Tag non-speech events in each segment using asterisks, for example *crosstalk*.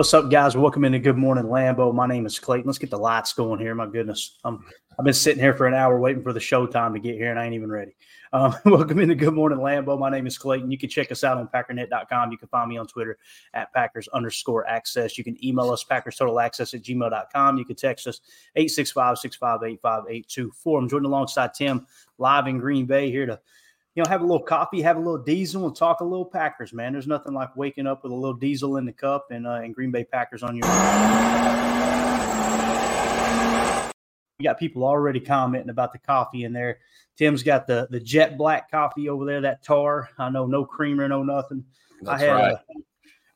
What's up, guys? Welcome into Good Morning Lambeau. My name is Clayton. Let's get the lights going here. My goodness, um, I've been sitting here for an hour waiting for the show time to get here, and I ain't even ready. Um, *laughs* welcome into Good Morning Lambeau. My name is Clayton. You can check us out on Packernet.com. You can find me on Twitter at Packers underscore access. You can email us Packers Total Access at gmail.com. You can text us 865 658 5824. I'm joined alongside Tim live in Green Bay here to you know, have a little coffee, have a little diesel, and talk a little Packers, man. There's nothing like waking up with a little diesel in the cup and uh, and Green Bay Packers on your. You got people already commenting about the coffee in there. Tim's got the the jet black coffee over there, that tar. I know no creamer, no nothing. That's I had right. a,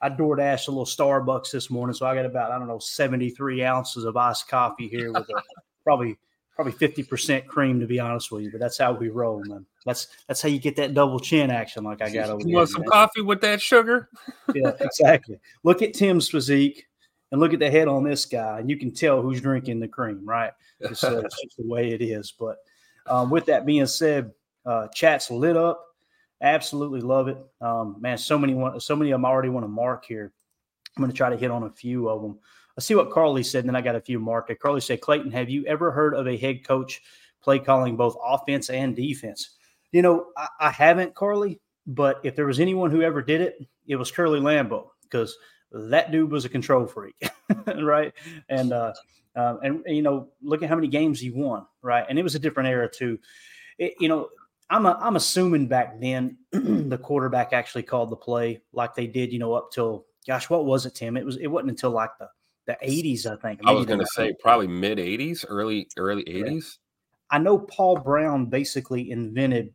I door dashed a little Starbucks this morning, so I got about I don't know 73 ounces of iced coffee here with a, *laughs* probably probably 50% cream to be honest with you, but that's how we roll, man. That's that's how you get that double chin action like I got *laughs* over You here. want some man. coffee with that sugar? *laughs* Yeah, exactly. Look at Tim's physique and look at the head on this guy, and you can tell who's drinking the cream, right? It's, uh, it's just the way it is. But um, with that being said, uh, chat's lit up. Absolutely love it, um, man. So many want, so many of them already want to mark here. I'm going to try to hit on a few of them. Let's see what Carly said, and then I got a few marked. Carly said, "Clayton, have you ever heard of a head coach play calling both offense and defense?" You know, I, I haven't, Carly. But if there was anyone who ever did it, it was Curly Lambeau because that dude was a control freak, *laughs* right? And uh, um, and you know, look at how many games he won, right? And it was a different era too. It, you know, I'm a, I'm assuming back then *clears throat* the quarterback actually called the play like they did, you know, up till gosh, what was it, Tim? It was it wasn't until like the the 80s, I think. I was going to say probably mid 80s, early early 80s. I know Paul Brown basically invented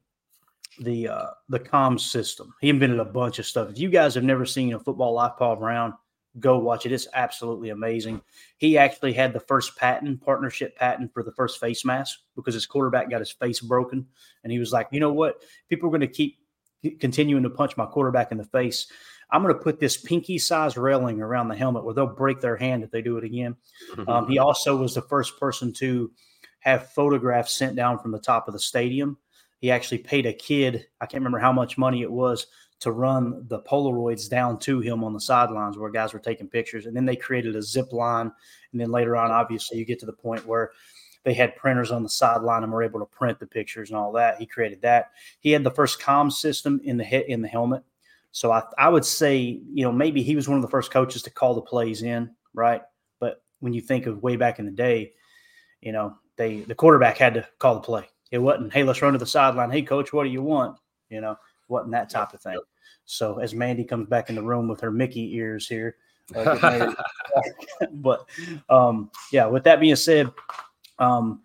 the uh, the comms system. He invented a bunch of stuff. If you guys have never seen a Football Life Paul Brown, go watch it. It's absolutely amazing. He actually had the first patent, partnership patent for the first face mask because his quarterback got his face broken, and he was like, you know what? People are going to keep continuing to punch my quarterback in the face. I'm going to put this pinky size railing around the helmet where they'll break their hand if they do it again. Um, he also was the first person to have photographs sent down from the top of the stadium. He actually paid a kid, I can't remember how much money it was, to run the Polaroids down to him on the sidelines where guys were taking pictures. And then they created a zip line. And then later on, obviously, you get to the point where they had printers on the sideline and were able to print the pictures and all that. He created that. He had the first comm system in the hit in the helmet. So I, I would say, you know, maybe he was one of the first coaches to call the plays in, right? But when you think of way back in the day, you know, they the quarterback had to call the play. It wasn't, hey, let's run to the sideline. Hey, coach, what do you want? You know, wasn't that type of thing. So as Mandy comes back in the room with her Mickey ears here, uh, *laughs* *laughs* but um, yeah. With that being said, um,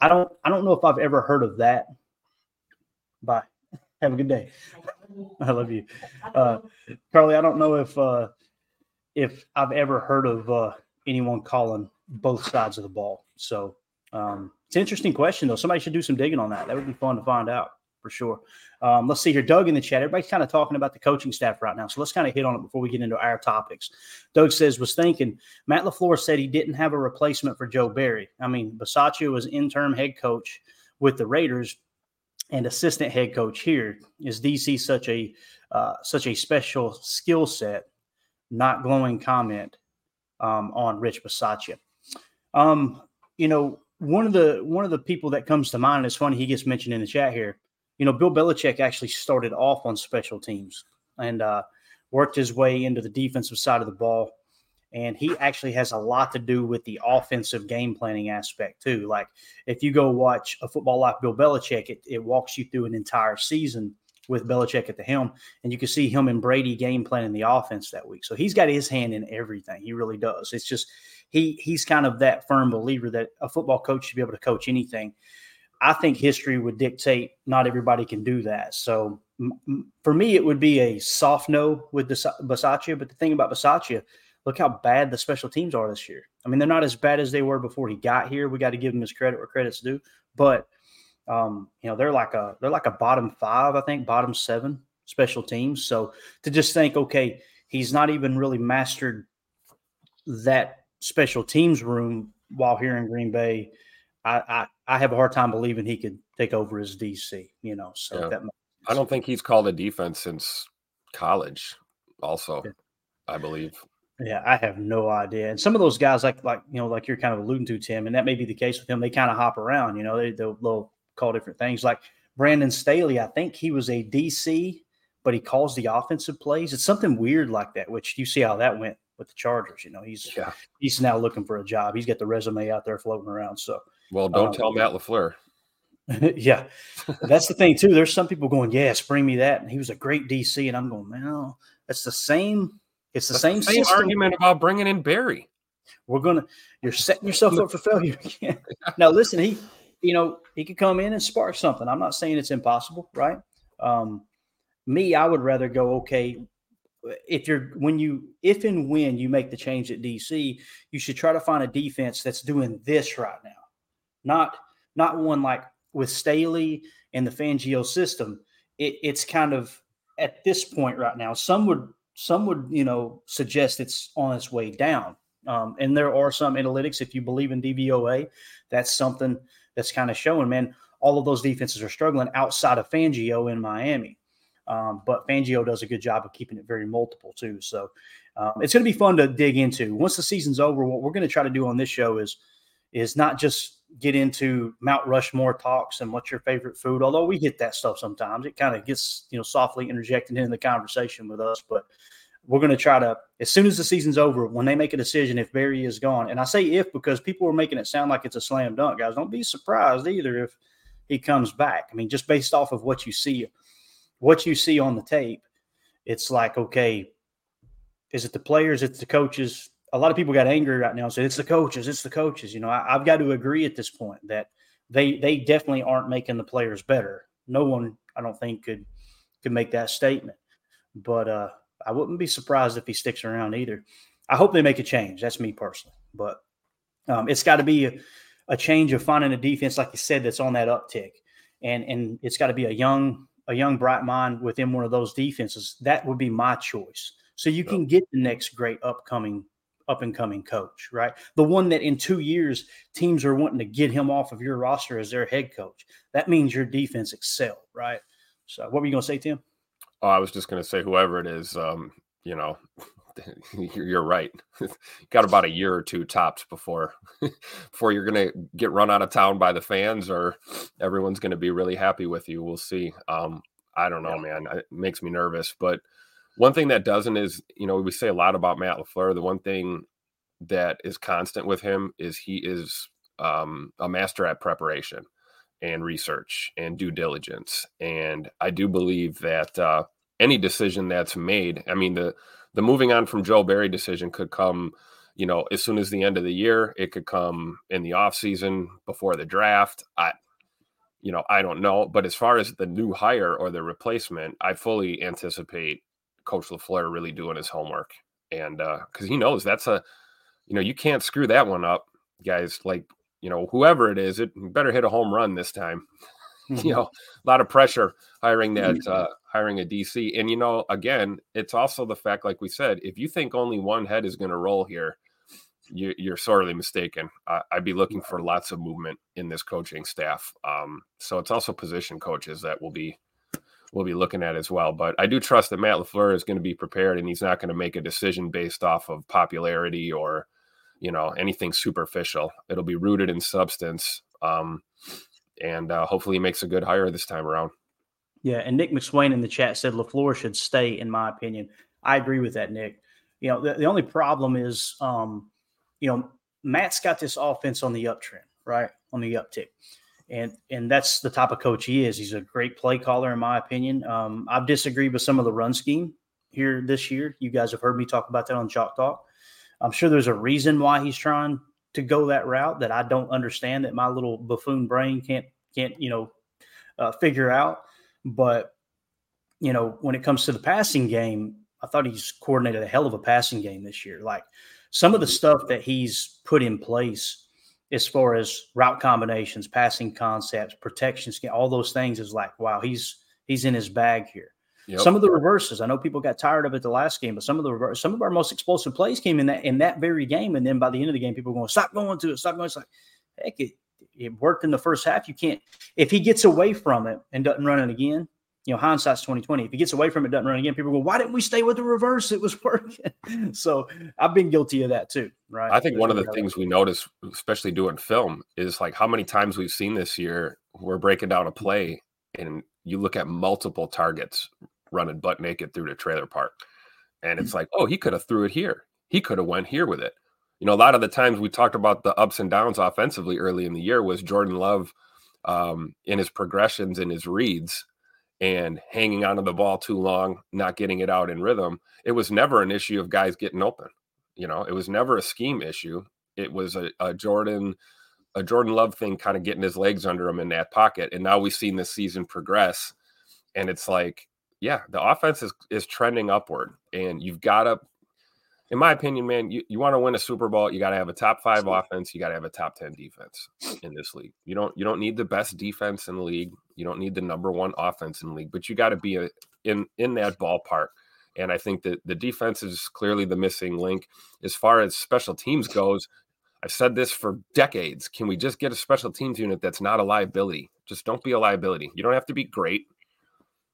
I don't I don't know if I've ever heard of that. Bye. Have a good day. I love you, uh, Carly. I don't know if uh, if I've ever heard of uh, anyone calling both sides of the ball. So um, it's an interesting question, though. Somebody should do some digging on that. That would be fun to find out for sure. Um, let's see here. Doug in the chat. Everybody's kind of talking about the coaching staff right now. So let's kind of hit on it before we get into our topics. Doug says, was thinking Matt LaFleur said he didn't have a replacement for Joe Barry. I mean, Bisaccia was interim head coach with the Raiders and assistant head coach here. Is DC such a uh, such a special skill set? Not glowing comment um, on Rich Bisaccia. Um, you know, one of the one of the people that comes to mind, it's funny he gets mentioned in the chat here. You know, Bill Belichick actually started off on special teams and uh, worked his way into the defensive side of the ball. And he actually has a lot to do with the offensive game planning aspect too. Like if you go watch a Football Life Bill Belichick, it, it walks you through an entire season with Belichick at the helm, and you can see him and Brady game planning the offense that week. So he's got his hand in everything. He really does. It's just he he's kind of that firm believer that a football coach should be able to coach anything. I think history would dictate not everybody can do that. So m- for me, it would be a soft no with Bisaccia. But the thing about Bisaccia, look how bad the special teams are this year. I mean, they're not as bad as they were before he got here. We got to give him his credit where credit's due. But um, you know, they're like a they're like a bottom five, I think, bottom seven special teams. So to just think, okay, he's not even really mastered that special teams room while here in Green Bay. I, I, I have a hard time believing he could take over as DC, you know. So yeah. that I don't think he's called a defense since college, also, yeah. I believe. Yeah, I have no idea. And some of those guys, like like you know, like you're kind of alluding to, Tim, and that may be the case with him. They kind of hop around. You know, they they'll, they'll call different things. Like Brandon Staley, I think he was a DC, but he calls the offensive plays. It's something weird like that. Which you see how that went with the Chargers. You know, he's yeah. he's now looking for a job. He's got the resume out there floating around. So well, don't um, tell Matt Lafleur. *laughs* yeah, that's the thing too. There's some people going, "Yes, bring me that," and he was a great DC, and I'm going, "Man, that's the same it's the That's same, the same argument about bringing in Barry. We're gonna you're setting yourself up for failure again. *laughs* now listen, he you know he could come in and spark something. I'm not saying it's impossible, right? Um, me, I would rather go okay. If you're when you if and when you make the change at DC, you should try to find a defense that's doing this right now, not not one like with Staley and the Fangio system. It, it's kind of at this point right now. Some would some would you know suggest it's on its way down. Um, and there are some analytics if you believe in dvoa that's something that's kind of showing man all of those defenses are struggling outside of fangio in miami. Um, but fangio does a good job of keeping it very multiple too. So um, it's going to be fun to dig into. Once the season's over what we're going to try to do on this show is is not just get into Mount Rushmore talks and what's your favorite food. Although we hit that stuff sometimes, it kind of gets you know softly interjected in the conversation with us. But we're going to try to as soon as the season's over, when they make a decision, if Barry is gone, and I say if because people are making it sound like it's a slam dunk, guys. Don't be surprised either if he comes back. I mean, just based off of what you see, what you see on the tape, it's like okay, is it the players? It's the coaches a lot of people got angry right now and said it's the coaches, it's the coaches. You know, I, have got to agree at this point that they they definitely aren't making the players better. No one, I don't think, could could make that statement. But uh, I wouldn't be surprised if he sticks around either. I hope they make a change. That's me personally, but um, it's got to be a, a change of finding a defense, like you said, that's on that uptick, and and it's got to be a young a young bright mind within one of those defenses. That would be my choice. So you can get the next great upcoming up and coming coach, right? The one that in two years teams are wanting to get him off of your roster as their head coach. That means your defense excel, right? So, what were you going to say, Tim? Oh, I was just going to say, whoever it is, um, you know, *laughs* you're right. *laughs* Got about a year or two tops before *laughs* before you're going to get run out of town by the fans, or everyone's going to be really happy with you. We'll see. Um, I don't know, yeah. man. It makes me nervous, but one thing that doesn't is, you know, we say a lot about Matt LaFleur. The one thing that is constant with him is he is um, a master at preparation and research and due diligence. And I do believe that uh, any decision that's made, I mean, the the moving on from Joe Barry decision could come, you know, as soon as the end of the year. It could come in the off season before the draft. I, you know, I don't know. But as far as the new hire or the replacement, I fully anticipate Coach LaFleur really doing his homework. And because uh, he knows that's a, you know, you can't screw that one up, guys. Like, you know, whoever it is, it better hit a home run this time. *laughs* Mm-hmm. you know, a lot of pressure hiring that, mm-hmm. uh, hiring a DC. And, you know, again, it's also the fact, like we said, if you think only one head is going to roll here, you, are sorely mistaken. I, would be looking for lots of movement in this coaching staff. Um, so it's also position coaches that will be we'll be looking at as well. But I do trust that Matt LaFleur is going to be prepared and he's not going to make a decision based off of popularity or, you know, anything superficial. It'll be rooted in substance. Um, and uh, hopefully he makes a good hire this time around. Yeah. And Nick McSwain in the chat said LaFleur should stay, in my opinion. I agree with that, Nick. You know, the, the only problem is, um, you know, Matt's got this offense on the uptrend, right? On the uptick and and that's the type of coach he is. He's a great play caller, in my opinion. Um, I've disagreed with some of the run scheme here this year. You guys have heard me talk about that on Chalk Talk. I'm sure there's a reason why he's trying to go that route that I don't understand that my little buffoon brain can't can't you know uh, figure out. But you know, when it comes to the passing game, I thought he's coordinated a hell of a passing game this year. Like some of the stuff that he's put in place as far as route combinations, passing concepts, protection scheme, all those things is like, wow, he's he's in his bag here. Yep. Some of the reverses, I know people got tired of it the last game, but some of the reverse, some of our most explosive plays came in that in that very game, and then by the end of the game, people were going stop going to it, stop going. It's like, heck, it, it worked in the first half. You can't if he gets away from it and doesn't run it again. You know, hindsight's twenty twenty. If he gets away from it, doesn't run again, people go, "Why didn't we stay with the reverse? It was working." *laughs* so I've been guilty of that too, right? I think There's one of the things we notice, especially doing film, is like how many times we've seen this year. We're breaking down a play, and you look at multiple targets running butt naked through the trailer park, and it's like, oh, he could have threw it here. He could have went here with it. You know, a lot of the times we talked about the ups and downs offensively early in the year was Jordan Love um, in his progressions and his reads and hanging onto the ball too long, not getting it out in rhythm. It was never an issue of guys getting open. You know, it was never a scheme issue. It was a, a Jordan, a Jordan Love thing, kind of getting his legs under him in that pocket. And now we've seen this season progress, and it's like, yeah, the offense is is trending upward, and you've got to in my opinion, man, you, you want to win a Super Bowl, you got to have a top five offense, you got to have a top 10 defense in this league. You don't you don't need the best defense in the league. You don't need the number one offense in the league, but you got to be a, in in that ballpark. And I think that the defense is clearly the missing link. As far as special teams goes, I've said this for decades. Can we just get a special teams unit that's not a liability? Just don't be a liability. You don't have to be great.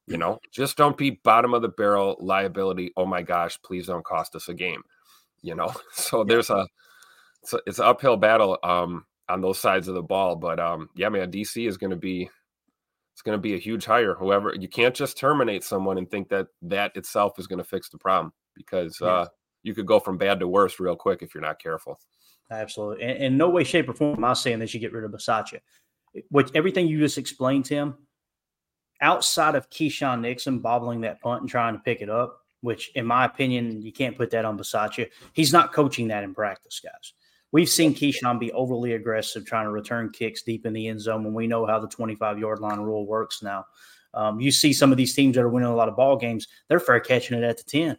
You know, just don't be bottom of the barrel liability. Oh my gosh, please don't cost us a game. You know, *laughs* so there's a it's, a, it's an uphill battle um, on those sides of the ball. But um, yeah, man, DC is going to be it's going to be a huge hire. Whoever you can't just terminate someone and think that that itself is going to fix the problem because yeah. uh, you could go from bad to worse real quick if you're not careful. Absolutely, and in no way, shape, or form am I saying that you get rid of Bisaccia. Which everything you just explained, Tim, outside of Keisean Nixon bobbling that punt and trying to pick it up, which in my opinion, you can't put that on Bisaccia. He's not coaching that in practice, guys. We've seen Keisean be overly aggressive trying to return kicks deep in the end zone when we know how the 25 yard line rule works now. Um, you see some of these teams that are winning a lot of ball games, they're fair catching it at the 10,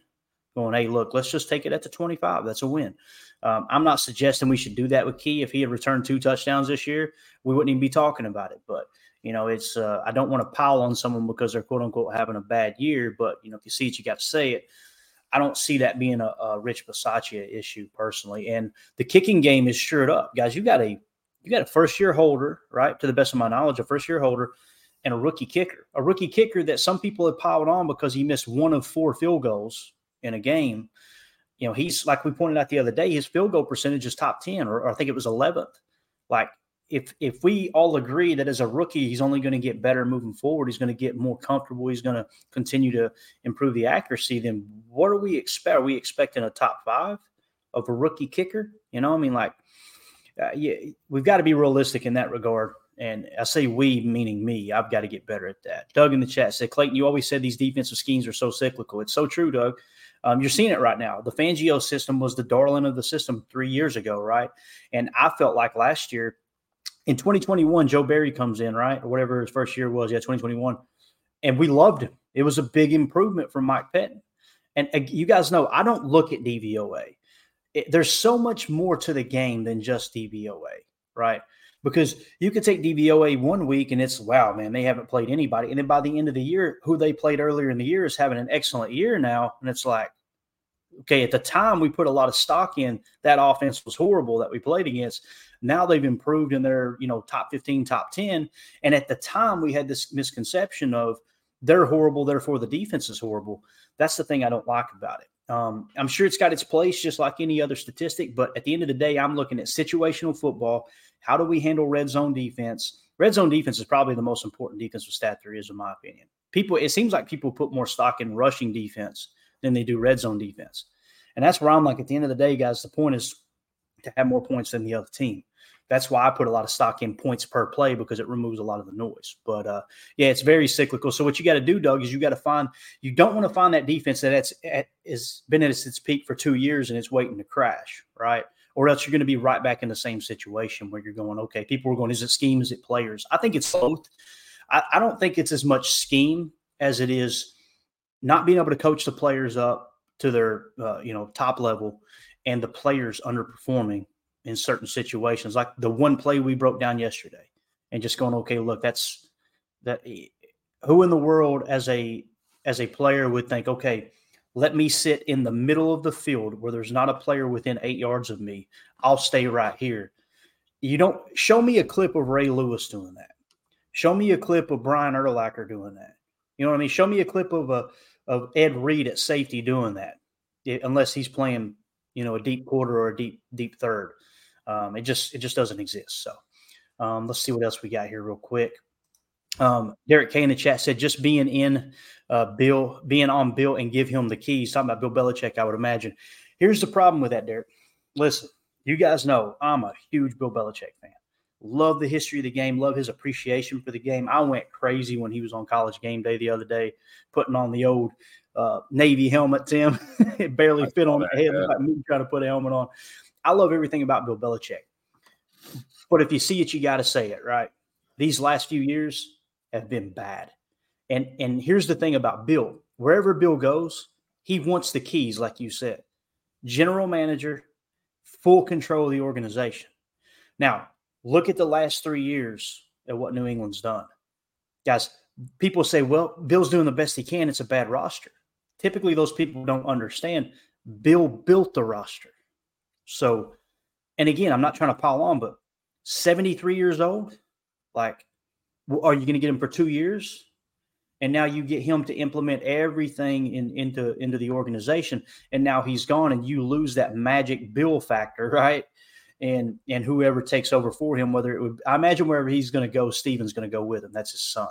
going, hey, look, let's just take it at the 25. That's a win. Um, I'm not suggesting we should do that with Key. If he had returned two touchdowns this year, we wouldn't even be talking about it. But you know, it's uh, I don't want to pile on someone because they're quote unquote having a bad year, but you know, if you see it, you got to say it. I don't see that being a, a Rich Bisaccia issue personally. And the kicking game is shored up, guys. You got a you got a first year holder, right? To the best of my knowledge, a first year holder and a rookie kicker, a rookie kicker that some people have piled on because he missed one of four field goals in a game. You know, he's like we pointed out the other day, his field goal percentage is top 10, or, or I think it was 11th. Like if if we all agree that as a rookie he's only going to get better moving forward, he's going to get more comfortable, he's going to continue to improve the accuracy, then what do we expect? Are we expecting a top five of a rookie kicker? You know, I mean, like, uh, yeah, we've got to be realistic in that regard. And I say we, meaning me. I've got to get better at that. Doug in the chat said, Clayton, you always said these defensive schemes are so cyclical. It's so true, Doug. Um, you're seeing it right now. The Fangio system was the darling of the system three years ago, right? And I felt like last year in 2021, Joe Barry comes in, right? Or whatever his first year was. Yeah, 2021. And we loved him. It was a big improvement from Mike Pettine. And uh, you guys know, I don't look at DVOA. It, there's so much more to the game than just DVOA, right? Because you could take DVOA one week and it's, wow, man, they haven't played anybody. And then by the end of the year, who they played earlier in the year is having an excellent year now. And it's like, okay, at the time we put a lot of stock in that offense was horrible that we played against. Now they've improved in their, you know, top 15, top 10. And at the time we had this misconception of they're horrible, therefore the defense is horrible. That's the thing I don't like about it. Um, I'm sure it's got its place just like any other statistic, but at the end of the day, I'm looking at situational football. How do we handle red zone defense? Red zone defense is probably the most important defensive stat there is, in my opinion. People, it seems like people put more stock in rushing defense than they do red zone defense. And that's where I'm like, at the end of the day, guys, the point is to have more points than the other team. That's why I put a lot of stock in points per play because it removes a lot of the noise. But uh, yeah, it's very cyclical. So what you got to do, Doug, is you got to find. You don't want to find that defense that it's at, is been at its peak for two years and it's waiting to crash, right? Or else you're going to be right back in the same situation where you're going, okay, people are going, is it scheme, is it players? I think it's both. I, I don't think it's as much scheme as it is not being able to coach the players up to their uh, you know top level and the players underperforming in certain situations, like the one play we broke down yesterday, and just going, okay, look, that's that. Eh, who in the world as a as a player would think, okay, let me sit in the middle of the field where there's not a player within eight yards of me. I'll stay right here. You don't show me a clip of Ray Lewis doing that. Show me a clip of Brian Urlacher doing that. You know what I mean? Show me a clip of a of Ed Reed at safety doing that, eh, unless he's playing, you know, a deep quarter or a deep deep third. Um, it just it just doesn't exist. So um, let's see what else we got here real quick. Um, Derek K in the chat said just being in uh, Bill, being on Bill and give him the keys. Talking about Bill Belichick, I would imagine. Here's the problem with that, Derek. Listen, you guys know I'm a huge Bill Belichick fan. Love the history of the game. Love his appreciation for the game. I went crazy when he was on College Game Day the other day, putting on the old uh, Navy helmet. Tim, *laughs* it barely fit on the head. Like me trying to put a helmet on. I love everything about Bill Belichick. But if you see it, you got to say it, right? These last few years have been bad. And and here's the thing about Bill. Wherever Bill goes, he wants the keys, like you said. General manager, full control of the organization. Now, look at the last three years at what New England's done. Guys, people say, well, Bill's doing the best he can. It's a bad roster. Typically, those people don't understand. Bill built the roster. So, and again, I'm not trying to pile on, but 73 years old, like, are you going to get him for two years? And now you get him to implement everything in, into into the organization, and now he's gone, and you lose that magic bill factor, *laughs* right? And and whoever takes over for him, whether it would, I imagine wherever he's going to go, Stephen's going to go with him. That's his son.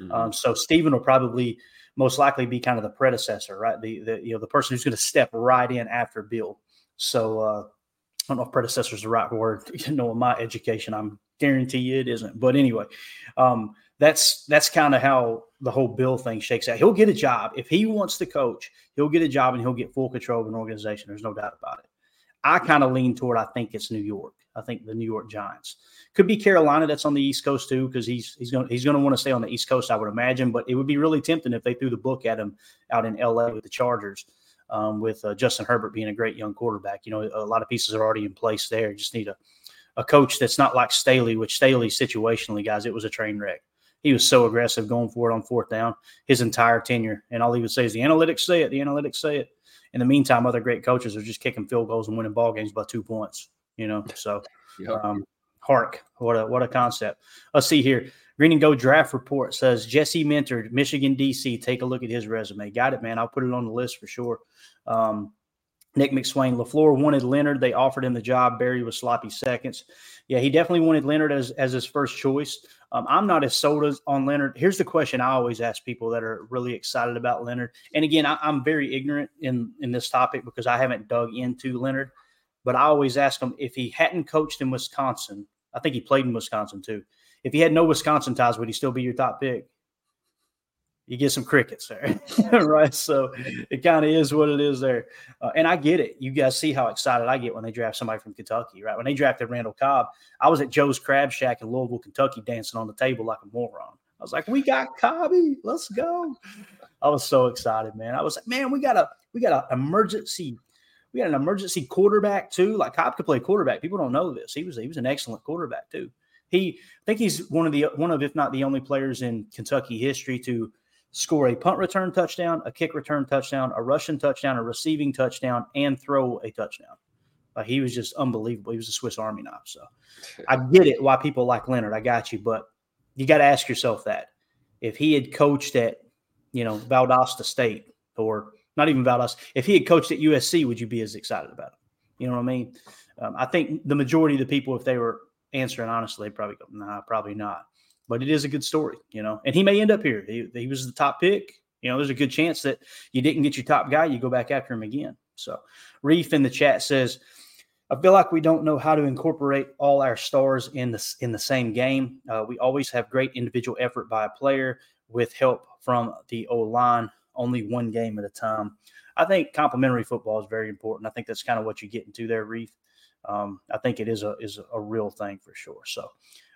Mm-hmm. Um, so Stephen will probably most likely be kind of the predecessor, right? The the you know the person who's going to step right in after Bill. So uh, I don't know if predecessor is the right word. *laughs* You know, in my education, I'm guarantee you it isn't. But anyway, um, that's that's kind of how the whole Bill thing shakes out. He'll get a job if he wants to coach. He'll get a job and he'll get full control of an organization. There's no doubt about it. I kind of lean toward. I think it's New York. I think the New York Giants could be Carolina. That's on the East Coast too, because he's he's going he's going to want to stay on the East Coast. I would imagine, but it would be really tempting if they threw the book at him out in L.A. with the Chargers um, with uh, Justin Herbert being a great young quarterback. You know, a lot of pieces are already in place there. You just need a, a coach that's not like Staley, which Staley situationally, guys, it was a train wreck. He was so aggressive going for it on fourth down his entire tenure. And all he would say is the analytics say it, the analytics say it. In the meantime, other great coaches are just kicking field goals and winning ball games by two points, you know. So *laughs* yep. um, Hark, what a what a concept. Let's see here. Green and Go draft report says Jesse Minter, Michigan DC. Take a look at his resume. Got it, man. I'll put it on the list for sure. Um, Nick McSwain, LaFleur wanted Leonhard. They offered him the job. Barry was sloppy seconds. Yeah, he definitely wanted Leonhard as, as his first choice. Um, I'm not as sold on Leonhard. Here's the question I always ask people that are really excited about Leonhard. And again, I, am very ignorant in in this topic because I haven't dug into Leonhard. But I always ask him if he hadn't coached in Wisconsin. I think he played in Wisconsin too. If he had no Wisconsin ties, would he still be your top pick? you get some crickets there, *laughs* right? So it kind of is what it is there. Uh, and I get it. You guys see how excited I get when they draft somebody from Kentucky, right? When they drafted Randall Cobb, I was at Joe's Crab Shack in Louisville, Kentucky, dancing on the table like a moron. I was like, "We got Cobby, let's go!" I was so excited, man. I was like, "Man, we got a we got an emergency." We got an emergency quarterback too. Like Cobb could play quarterback. People don't know this. He was he was an excellent quarterback too. He I think he's one of the one of if not the only players in Kentucky history to score a punt return touchdown, a kick return touchdown, a rushing touchdown, a receiving touchdown, and throw a touchdown. He was just unbelievable. He was a Swiss Army knife. So I get it why people like Leonhard. I got you, but you got to ask yourself that if he had coached at, you know, Valdosta State or not even Valdosta, if he had coached at USC, would you be as excited about him? You know what I mean? Um, I think the majority of the people, if they were answering honestly, probably go, nah, probably not but it is a good story, you know. And he may end up here. He, he was the top pick. You know, there's a good chance that you didn't get your top guy, you go back after him again. So, Reef in the chat says, I feel like we don't know how to incorporate all our stars in the in the same game. Uh, we always have great individual effort by a player with help from the O line. Only one game at a time. I think complementary football is very important. I think that's kind of what you get into there, Reef. Um, I think it is a is a real thing for sure. So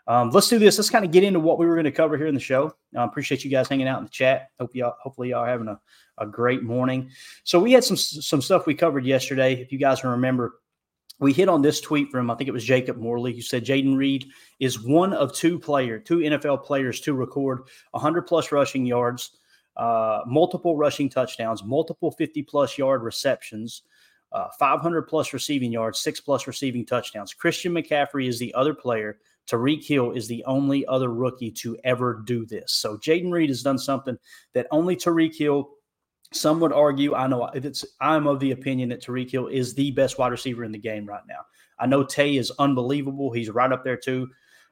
um, let's do this. Let's kind of get into what we were going to cover here in the show. I appreciate you guys hanging out in the chat. Hope y'all, hopefully y'all having a, a great morning. So we had some some stuff we covered yesterday. If you guys can remember, we hit on this tweet from I think it was Jacob Morley who said Jayden Reed is one of two player, two NFL players to record 100 plus rushing yards, uh, multiple rushing touchdowns, multiple 50 plus yard receptions. Uh, 500 plus receiving yards, six plus receiving touchdowns. Christian McCaffrey is the other player Tyreek Hill is the only other rookie to ever do this. So Jayden Reed has done something that only Tyreek Hill. Some would argue. I know it's. I'm of the opinion that Tyreek Hill is the best wide receiver in the game right now. I know Tay is unbelievable. He's right up there too,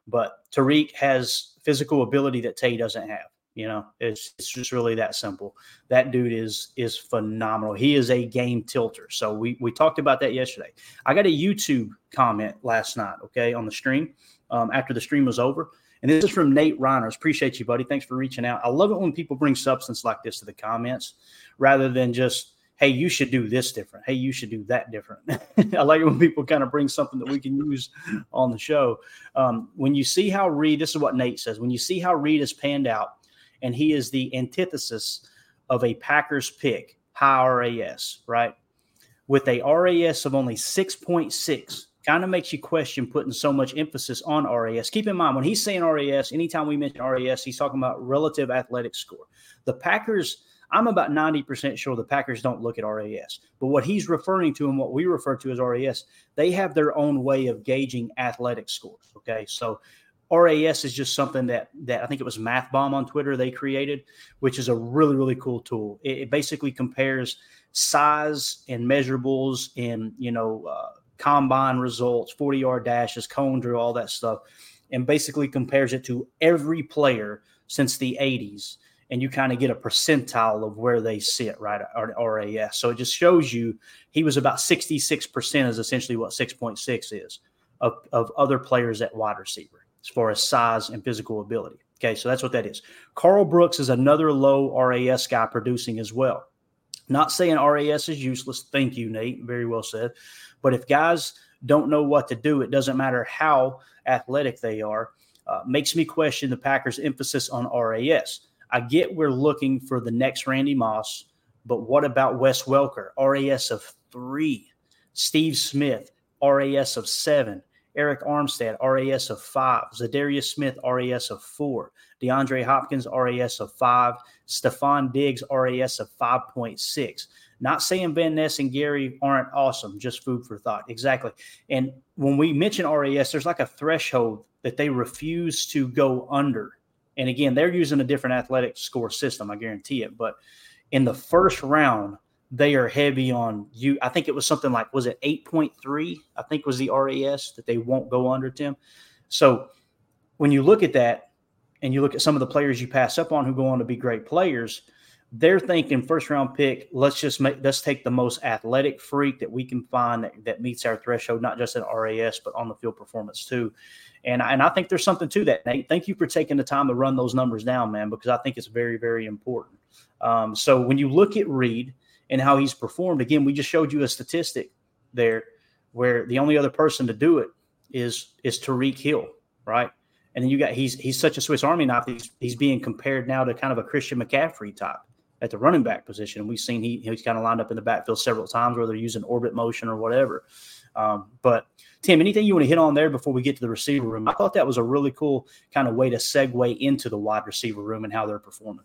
but Tyreek has physical ability that Tay doesn't have. You know, it's it's just really that simple. That dude is is phenomenal. He is a game tilter. So we we talked about that yesterday. I got a YouTube comment last night, okay, on the stream um, after the stream was over. And this is from Nate Reiners. Appreciate you, buddy. Thanks for reaching out. I love it when people bring substance like this to the comments rather than just, hey, you should do this different. Hey, you should do that different. *laughs* I like it when people kind of bring something that we can use on the show. Um, when you see how Reed, this is what Nate says, when you see how Reed has panned out, and he is the antithesis of a Packers pick, high RAS, right? With a RAS of only 6.6 kind of makes you question putting so much emphasis on RAS. Keep in mind, when he's saying RAS, anytime we mention RAS, he's talking about relative athletic score. The Packers, I'm about 90% sure the Packers don't look at RAS. But what he's referring to and what we refer to as RAS, they have their own way of gauging athletic scores. Okay. So RAS is just something that that I think it was MathBomb on Twitter they created, which is a really really cool tool. It, it basically compares size and measurables and you know uh, combine results, 40 yard dashes, cone drill, all that stuff, and basically compares it to every player since the 80s. And you kind of get a percentile of where they sit, right? Or RAS. So it just shows you he was about 66% is essentially what 6.6 is of, of other players at wide receiver as far as size and physical ability. Okay, so that's what that is. Karl Brooks is another low RAS guy producing as well. Not saying RAS is useless. Thank you, Nate. Very well said. But if guys don't know what to do, it doesn't matter how athletic they are. Uh, makes me question the Packers' emphasis on RAS. I get we're looking for the next Randy Moss, but what about Wes Welker? RAS of three. Steve Smith, RAS of seven. Arik Armstead, RAS of five. Za'Darius Smith, RAS of four. DeAndre Hopkins, RAS of five. Stefon Diggs, RAS of 5.6. Not saying Van Ness and Gary aren't awesome, just food for thought. Exactly. And when we mention RAS, there's like a threshold that they refuse to go under. And again, they're using a different athletic score system, I guarantee it. But in the first round, they are heavy on you. I think it was something like, was it 8.3? I think was the RAS that they won't go under, Tim. So when you look at that and you look at some of the players you pass up on who go on to be great players – they're thinking first round pick. Let's just make let's take the most athletic freak that we can find that, that meets our threshold, not just at RAS but on the field performance too. And and I think there's something to that, Nate. Thank you for taking the time to run those numbers down, man, because I think it's very very important. Um, so when you look at Reed and how he's performed, again, we just showed you a statistic there where the only other person to do it is is Tyreek Hill, right? And then you got he's he's such a Swiss Army knife. He's he's being compared now to kind of a Christian McCaffrey type at the running back position. We've seen he he's kind of lined up in the backfield several times, where they're using orbit motion or whatever. Um, but Tim, anything you want to hit on there before we get to the receiver room? I thought that was a really cool kind of way to segue into the wide receiver room and how they're performing.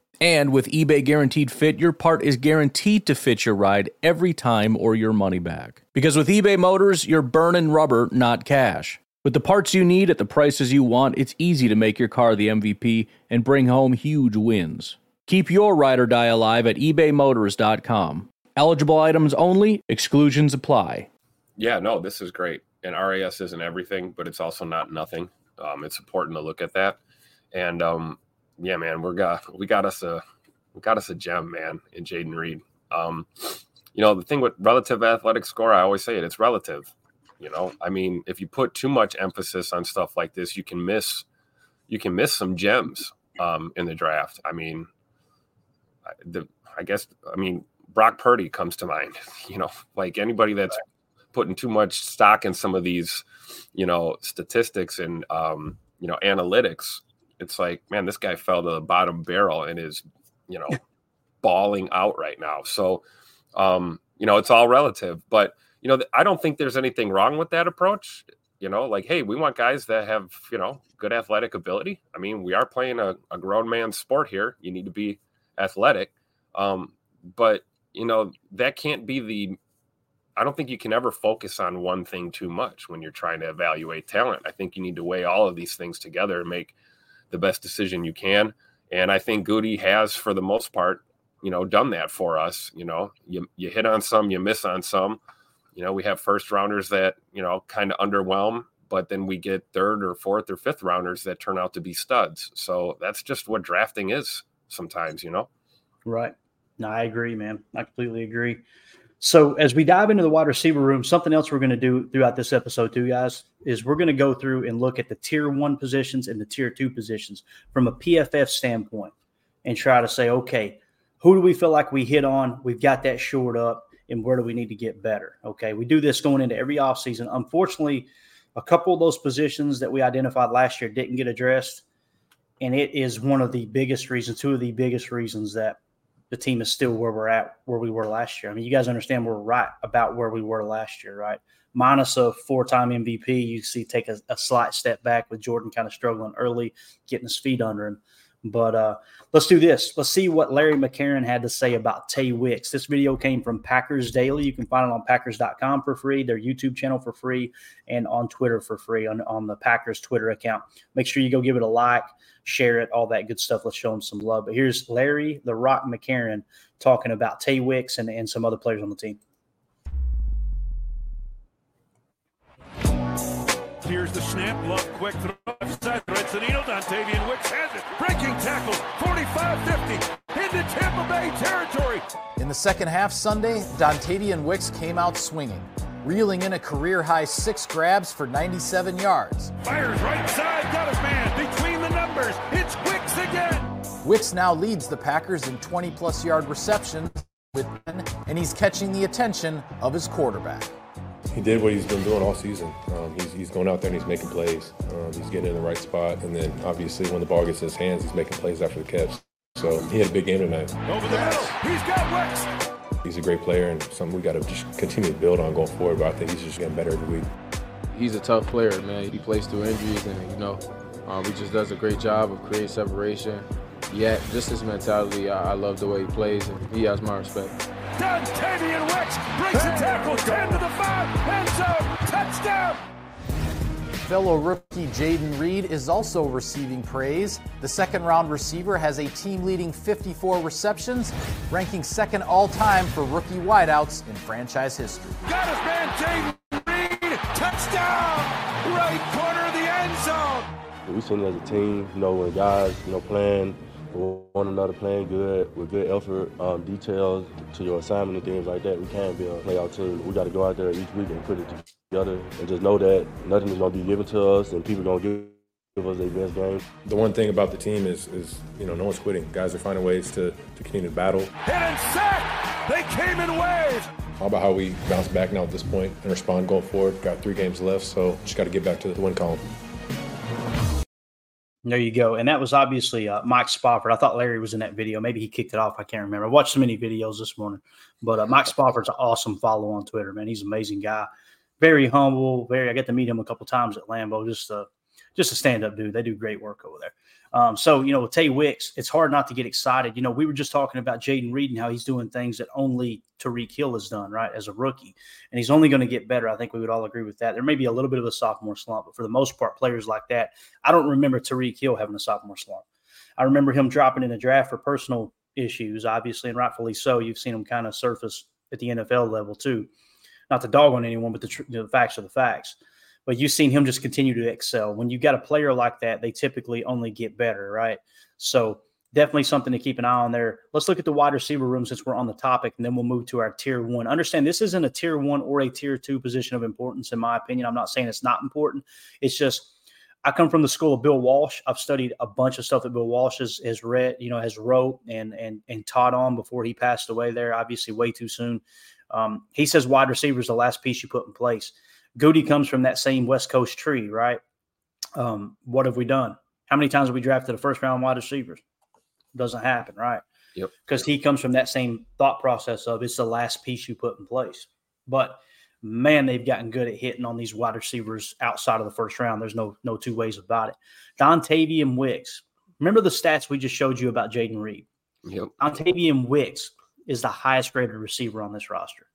And with eBay Guaranteed Fit, your part is guaranteed to fit your ride every time or your money back. Because with eBay Motors, you're burning rubber, not cash. With the parts you need at the prices you want, it's easy to make your car the MVP and bring home huge wins. Keep your ride or die alive at ebaymotors.com. Eligible items only, exclusions apply. Yeah, no, this is great. And RAS isn't everything, but it's also not nothing. Um, it's important to look at that. And um, yeah, man, we're got we got us a we got us a gem, man, in Jayden Reed. Um, you know, the thing with relative athletic score, I always say it, it's relative. You know, I mean, if you put too much emphasis on stuff like this, you can miss you can miss some gems um, in the draft. I mean, the I guess I mean Brock Purdy comes to mind. *laughs* You know, like anybody that's putting too much stock in some of these, you know, statistics and um, you know analytics. It's like, man, this guy fell to the bottom barrel and is, you know, bawling out right now. So, um, you know, it's all relative. But you know, I don't think there's anything wrong with that approach. You know, like, hey, we want guys that have, you know, good athletic ability. I mean, we are playing a, a grown man sport here. You need to be athletic. Um, but you know, that can't be the I don't think you can ever focus on one thing too much when you're trying to evaluate talent. I think you need to weigh all of these things together and make the best decision you can. And I think Gutey has, for the most part, you know, done that for us. You know, you you hit on some, you miss on some. You know, we have first rounders that you know kind of underwhelm, but then we get third or fourth or fifth rounders that turn out to be studs. So that's just what drafting is sometimes. You know. Right. No, I agree, man. I completely agree. So as we dive into the wide receiver room, something else we're going to do throughout this episode, too, guys, is we're going to go through and look at the tier one positions and the tier two positions from a PFF standpoint and try to say, okay, who do we feel like we hit on? We've got that shored up, and where do we need to get better? Okay, we do this going into every offseason. Unfortunately, a couple of those positions that we identified last year didn't get addressed. And it is one of the biggest reasons, two of the biggest reasons that the team is still where we're at, where we were last year. I mean, you guys understand we're right about where we were last year, right? Minus a four-time MVP, you see take a, a slight step back with Jordan kind of struggling early, getting his feet under him. But uh, let's do this. Let's see what Larry McCarren had to say about Tay Wicks. This video came from Packers Daily. You can find it on Packers.com for free, their YouTube channel for free, and on Twitter for free on, on the Packers Twitter account. Make sure you go give it a like share it, all that good stuff. Let's show them some love. But here's Larry the Rock McCarren talking about Tay Wicks and, and some other players on the team. Here's the snap. Love quick throw left side. Threads the needle. Dontayvion Wicks has it. Breaking tackle. 45-50 into Tampa Bay territory. In the second half Sunday, Dontayvion Wicks came out swinging, reeling in a career-high six grabs for 97 yards. Fires right side. Got his man between the numbers. It's Wicks again. Wicks now leads the Packers in 20 plus yard receptions with 10, and he's catching the attention of his quarterback. He did what he's been doing all season. Um, he's, he's going out there and he's making plays. Um, he's getting in the right spot, and then obviously when the ball gets in his hands, he's making plays after the catch. So he had a big game tonight. Over the middle, he's got Wicks. He's a great player and something we got to just continue to build on going forward. But I think he's just getting better every week. He's a tough player, man. He plays through injuries, and you know um, he just does a great job of creating separation yet. Just his mentality, I, I love the way he plays, and he has my respect. Dontayvion Wicks breaks a tackle, 10 to the 5, end zone, touchdown! Fellow rookie Jayden Reed is also receiving praise. The second round receiver has a team leading 54 receptions, ranking second all time for rookie wideouts in franchise history. Got his man Jayden Reed, touchdown! Right corner of the end zone! We seen as a team, you know, when guys, you know, playing for one another, playing good with good effort, um, details to your assignment and things like that, we can be a playoff team. We got to go out there each week and put it together and just know that nothing is going to be given to us and people are going to give give us their best game. The one thing about the team is, is you know, no one's quitting. Guys are finding ways to, to continue to battle. Hit and sack! They came in waves! How about how we bounce back now at this point and respond going forward? Got three games left, so just got to get back to the win column. There you go. And that was obviously uh, Mike Spofford. I thought Larry was in that video. Maybe he kicked it off. I can't remember. I watched so many videos this morning. But uh, Mike Spofford's an awesome follow on Twitter, man. He's an amazing guy. Very humble. Very. I got to meet him a couple times at Lambeau. Just a just a stand up dude. They do great work over there. Um, so, you know, with Tay Wicks, it's hard not to get excited. You know, we were just talking about Jayden Reed and how he's doing things that only Tyreek Hill has done, right, as a rookie. And he's only going to get better. I think we would all agree with that. There may be a little bit of a sophomore slump, but for the most part, players like that, I don't remember Tyreek Hill having a sophomore slump. I remember him dropping in the draft for personal issues, obviously, and rightfully so. You've seen him kind of surface at the NFL level, too. Not to dog on anyone, but the, tr- the facts are the facts but you've seen him just continue to excel. When you've got a player like that, they typically only get better, right? So definitely something to keep an eye on there. Let's look at the wide receiver room since we're on the topic, and then we'll move to our tier one. Understand this isn't a tier one or a tier two position of importance, in my opinion. I'm not saying it's not important. It's just I come from the school of Bill Walsh. I've studied a bunch of stuff that Bill Walsh has, has read, you know, has wrote and and and taught on before he passed away. There, obviously, way too soon. Um, he says wide receiver is the last piece you put in place. Gutey comes from that same West Coast tree, right? Um, what have we done? How many times have we drafted a first round wide receivers? Doesn't happen, right? Yep. Because he comes from that same thought process of it's the last piece you put in place. But man, they've gotten good at hitting on these wide receivers outside of the first round. There's no no two ways about it. Dontayvion Wicks. Remember the stats we just showed you about Jayden Reed? Yep. Dontayvion Wicks is the highest graded receiver on this roster.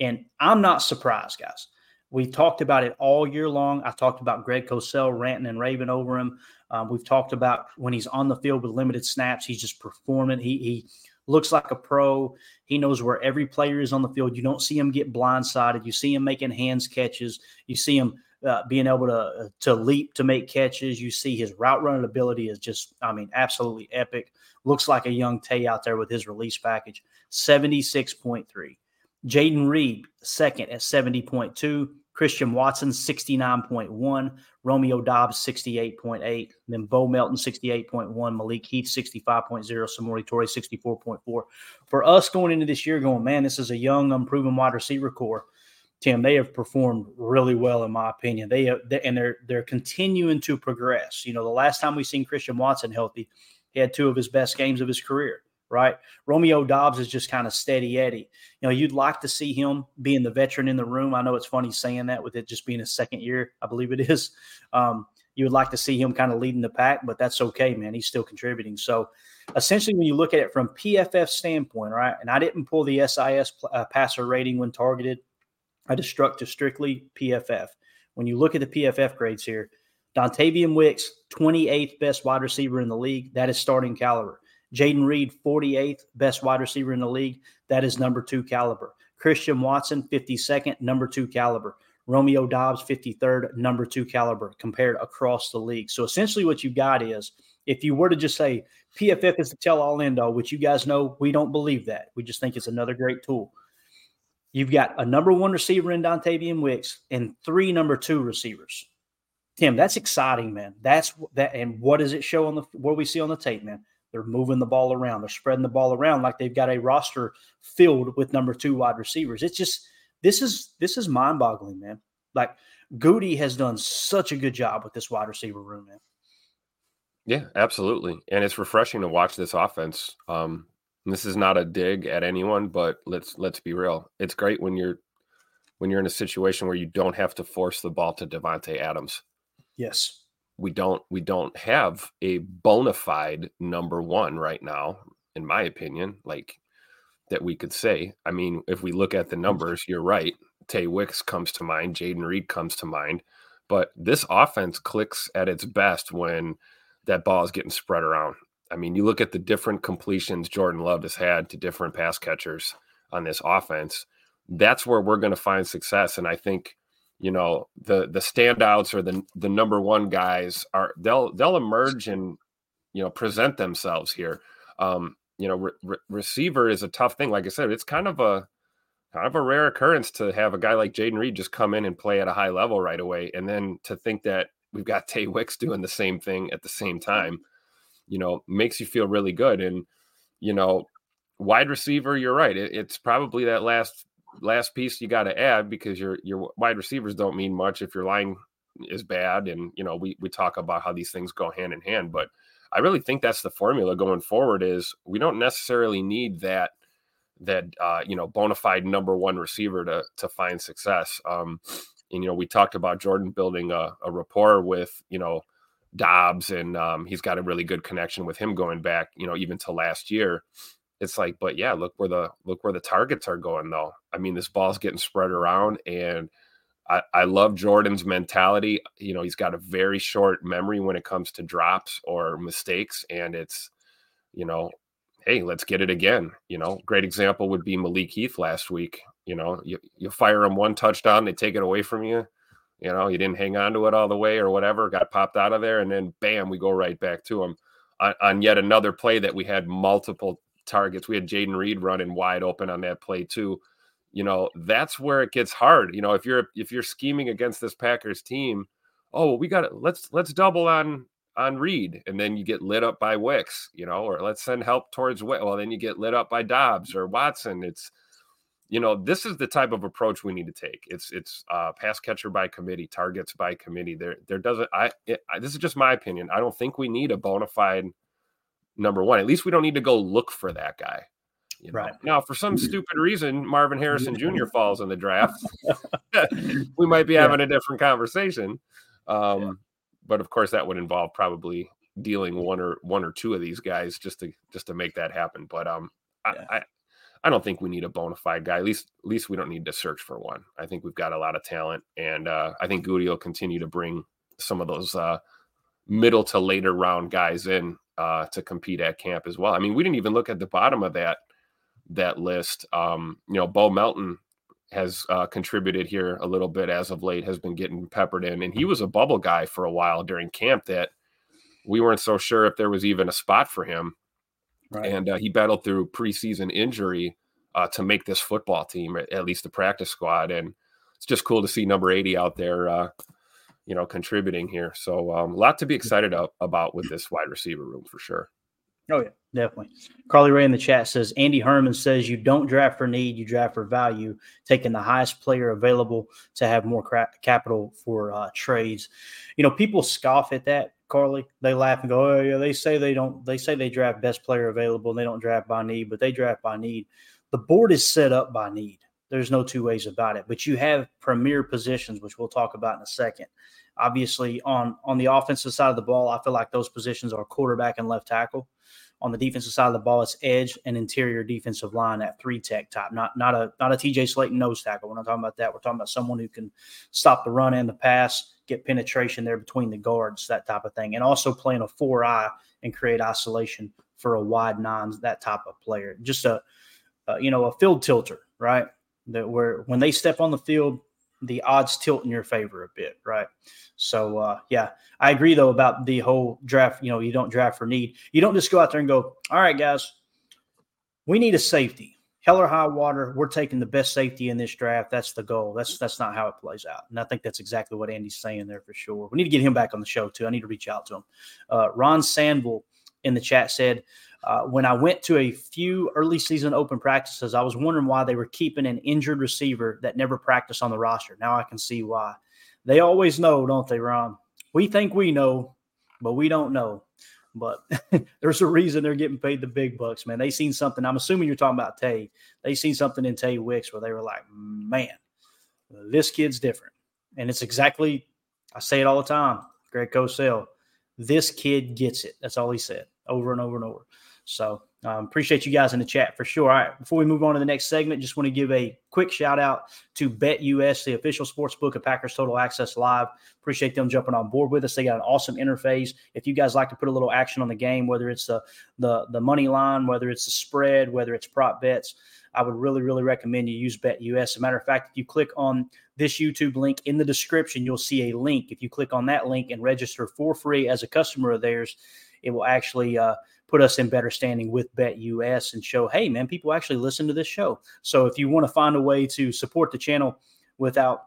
And I'm not surprised, guys. We talked about it all year long. I talked about Greg Cosell ranting and raving over him. Um, we've talked about when he's on the field with limited snaps, he's just performing. He he looks like a pro. He knows where every player is on the field. You don't see him get blindsided. You see him making hands catches. You see him uh, being able to to leap to make catches. You see his route running ability is just, I mean, absolutely epic. Looks like a young Tay out there with his release package. Seventy six point three. Jayden Reed second at seventy point two. Christian Watson, 69.1. Romeo Doubs, 68.8. Then Bo Melton, 68.1. Malik Heath, 65.0. Samori Toure, 64.4. For us going into this year, going, man, this is a young, unproven wide receiver core. Tim, they have performed really well, in my opinion. They, they and they're they're continuing to progress. You know, the last time we seen Christian Watson healthy, he had two of his best games of his career right? Romeo Doubs is just kind of steady Eddie. You know, you'd like to see him being the veteran in the room. I know it's funny saying that with it just being his second year, I believe it *laughs* is. Um, you would like to see him kind of leading the pack, but that's okay, man. He's still contributing. So essentially, when you look at it from PFF standpoint, right, and I didn't pull the SIS uh, passer rating when targeted, I just struck to strictly PFF. When you look at the PFF grades here, Dontayvion Wicks, 28th best wide receiver in the league. That is starting caliber. Jayden Reed, 48th best wide receiver in the league. That is number two caliber. Christian Watson, 52nd, number two caliber. Romeo Doubs, 53rd, number two caliber compared across the league. So essentially, what you got is if you were to just say PFF is the tell all end all, which you guys know we don't believe that. We just think it's another great tool. You've got a number one receiver in Dontayvion Wicks and three number two receivers. Tim, that's exciting, man. That's that. And what does it show on the what we see on the tape, man? They're moving the ball around. They're spreading the ball around like they've got a roster filled with number two wide receivers. It's just this is this is mind boggling, man. Like Gutey has done such a good job with this wide receiver room, man. Yeah, absolutely. And it's refreshing to watch this offense. Um, this is not a dig at anyone, but let's let's be real. It's great when you're when you're in a situation where you don't have to force the ball to Davante Adams. Yes. We don't we don't have a bona fide number one right now, in my opinion. Like that we could say. I mean, if we look at the numbers, you're right. Tay Wicks comes to mind, Jayden Reed comes to mind, but this offense clicks at its best when that ball is getting spread around. I mean, you look at the different completions Jordan Love has had to different pass catchers on this offense. That's where we're going to find success, and I think you know the the standouts or the the number one guys are they'll they'll emerge and you know present themselves here. Um, you know, re- re- receiver is a tough thing. Like I said, it's kind of a kind of a rare occurrence to have a guy like Jayden Reed just come in and play at a high level right away, and then to think that we've got *laughs* Tay Wicks doing the same thing at the same time, you know, makes you feel really good. And you know, wide receiver, you're right. It, it's probably that last last piece you got to add because your your wide receivers don't mean much if your line is bad. And you know, we we talk about how these things go hand in hand, but I really think that's the formula going forward. Is we don't necessarily need that that uh, you know bona fide number one receiver to to find success. Um, and you know, we talked about Jordan building a, a rapport with you know Doubs, and um, he's got a really good connection with him going back, you know, even to last year. It's like, but yeah, look where the look where the targets are going though. I mean, this ball's getting spread around, and I, I love Jordan's mentality. You know, he's got a very short memory when it comes to drops or mistakes, and it's, you know, hey, let's get it again. You know, great example would be Malik Heath last week. You know, you, you fire him one touchdown, they take it away from you. You know, you didn't hang on to it all the way or whatever, got popped out of there, and then bam, we go right back to him on, on yet another play that we had multiple targets. We had Jayden Reed running wide open on that play too you know that's where it gets hard you know if you're if you're scheming against this packers team oh we got it let's let's double on on Reed, and then you get lit up by Wicks, you know, or let's send help towards Well, then you get lit up by Doubs or Watson. It's, you know, this is the type of approach we need to take. It's it's uh, pass catcher by committee, targets by committee. There there doesn't. I, it, I this is just my opinion. I don't think we need a bona fide number one. At least we don't need to go look for that guy. You know? Right. Now, for some stupid reason, Marvin Harrison Jr. falls in the draft. *laughs* *laughs* we might be having yeah. a different conversation. Um, yeah. But of course, that would involve probably dealing one or one or two of these guys just to just to make that happen. But um, yeah. I, I I don't think we need a bona fide guy. At least at least we don't need to search for one. I think we've got a lot of talent, and uh, I think Gutey will continue to bring some of those uh, middle to later round guys in uh, to compete at camp as well. I mean, we didn't even look at the bottom of that that list. Um, you know, Bo Melton has uh, contributed here a little bit as of late, has been getting peppered in, and he was a bubble guy for a while during camp that we weren't so sure if there was even a spot for him. Right. And uh, he battled through preseason injury uh, to make this football team, at least the practice squad. And it's just cool to see number 80 out there, uh, you know, contributing here. So um, a lot to be excited about with this wide receiver room for sure. Oh yeah, definitely. Carly Ray in the chat says Andy Herman says you don't draft for need, you draft for value, taking the highest player available to have more cra- capital for uh, trades. You know, people scoff at that. Carly, they laugh and go, "Oh yeah, they say they don't. They say they draft best player available, and they don't draft by need, but they draft by need. The board is set up by need. There's no two ways about it. But you have premier positions, which we'll talk about in a second. Obviously, on on the offensive side of the ball, I feel like those positions are quarterback and left tackle on the defensive side of the ball, it's edge and interior defensive line at three tech type, not not a not a TJ Slaton nose tackle. We're not talking about that. We're talking about someone who can stop the run and the pass, get penetration there between the guards, that type of thing, and also playing a four eye and create isolation for a wide nines, that type of player. Just a you know a field tilter, right? That where when they step on the field, the odds tilt in your favor a bit, right? So uh, yeah, I agree though about the whole draft. You know, you don't draft for need. You don't just go out there and go, all right, guys, we need a safety. Hell or high water, we're taking the best safety in this draft. That's the goal. That's that's not how it plays out. And I think that's exactly what Andy's saying there for sure. We need to get him back on the show too. I need to reach out to him. Uh, Ron Sandville in the chat said, uh, when I went to a few early season open practices, I was wondering why they were keeping an injured receiver that never practiced on the roster. Now I can see why. They always know, don't they, Ron? We think we know, but we don't know. But *laughs* there's a reason they're getting paid the big bucks, man. They seen something. I'm assuming you're talking about Tay. They seen something in Tay Wicks where they were like, man, this kid's different. And it's exactly, I say it all the time. Greg Cosell, this kid gets it. That's all he said over and over and over. So um, appreciate you guys in the chat for sure. All right, before we move on to the next segment, just want to give a quick shout out to BetUS, the official sports book of Packers Total Access Live. Appreciate them jumping on board with us. They got an awesome interface. If you guys like to put a little action on the game, whether it's the the the money line, whether it's the spread, whether it's prop bets, I would really really recommend you use BetUS. As a matter of fact, if you click on this YouTube link in the description, you'll see a link. If you click on that link and register for free as a customer of theirs, it will actually uh, put us in better standing with BetUS and show, hey, man, people actually listen to this show. So if you want to find a way to support the channel without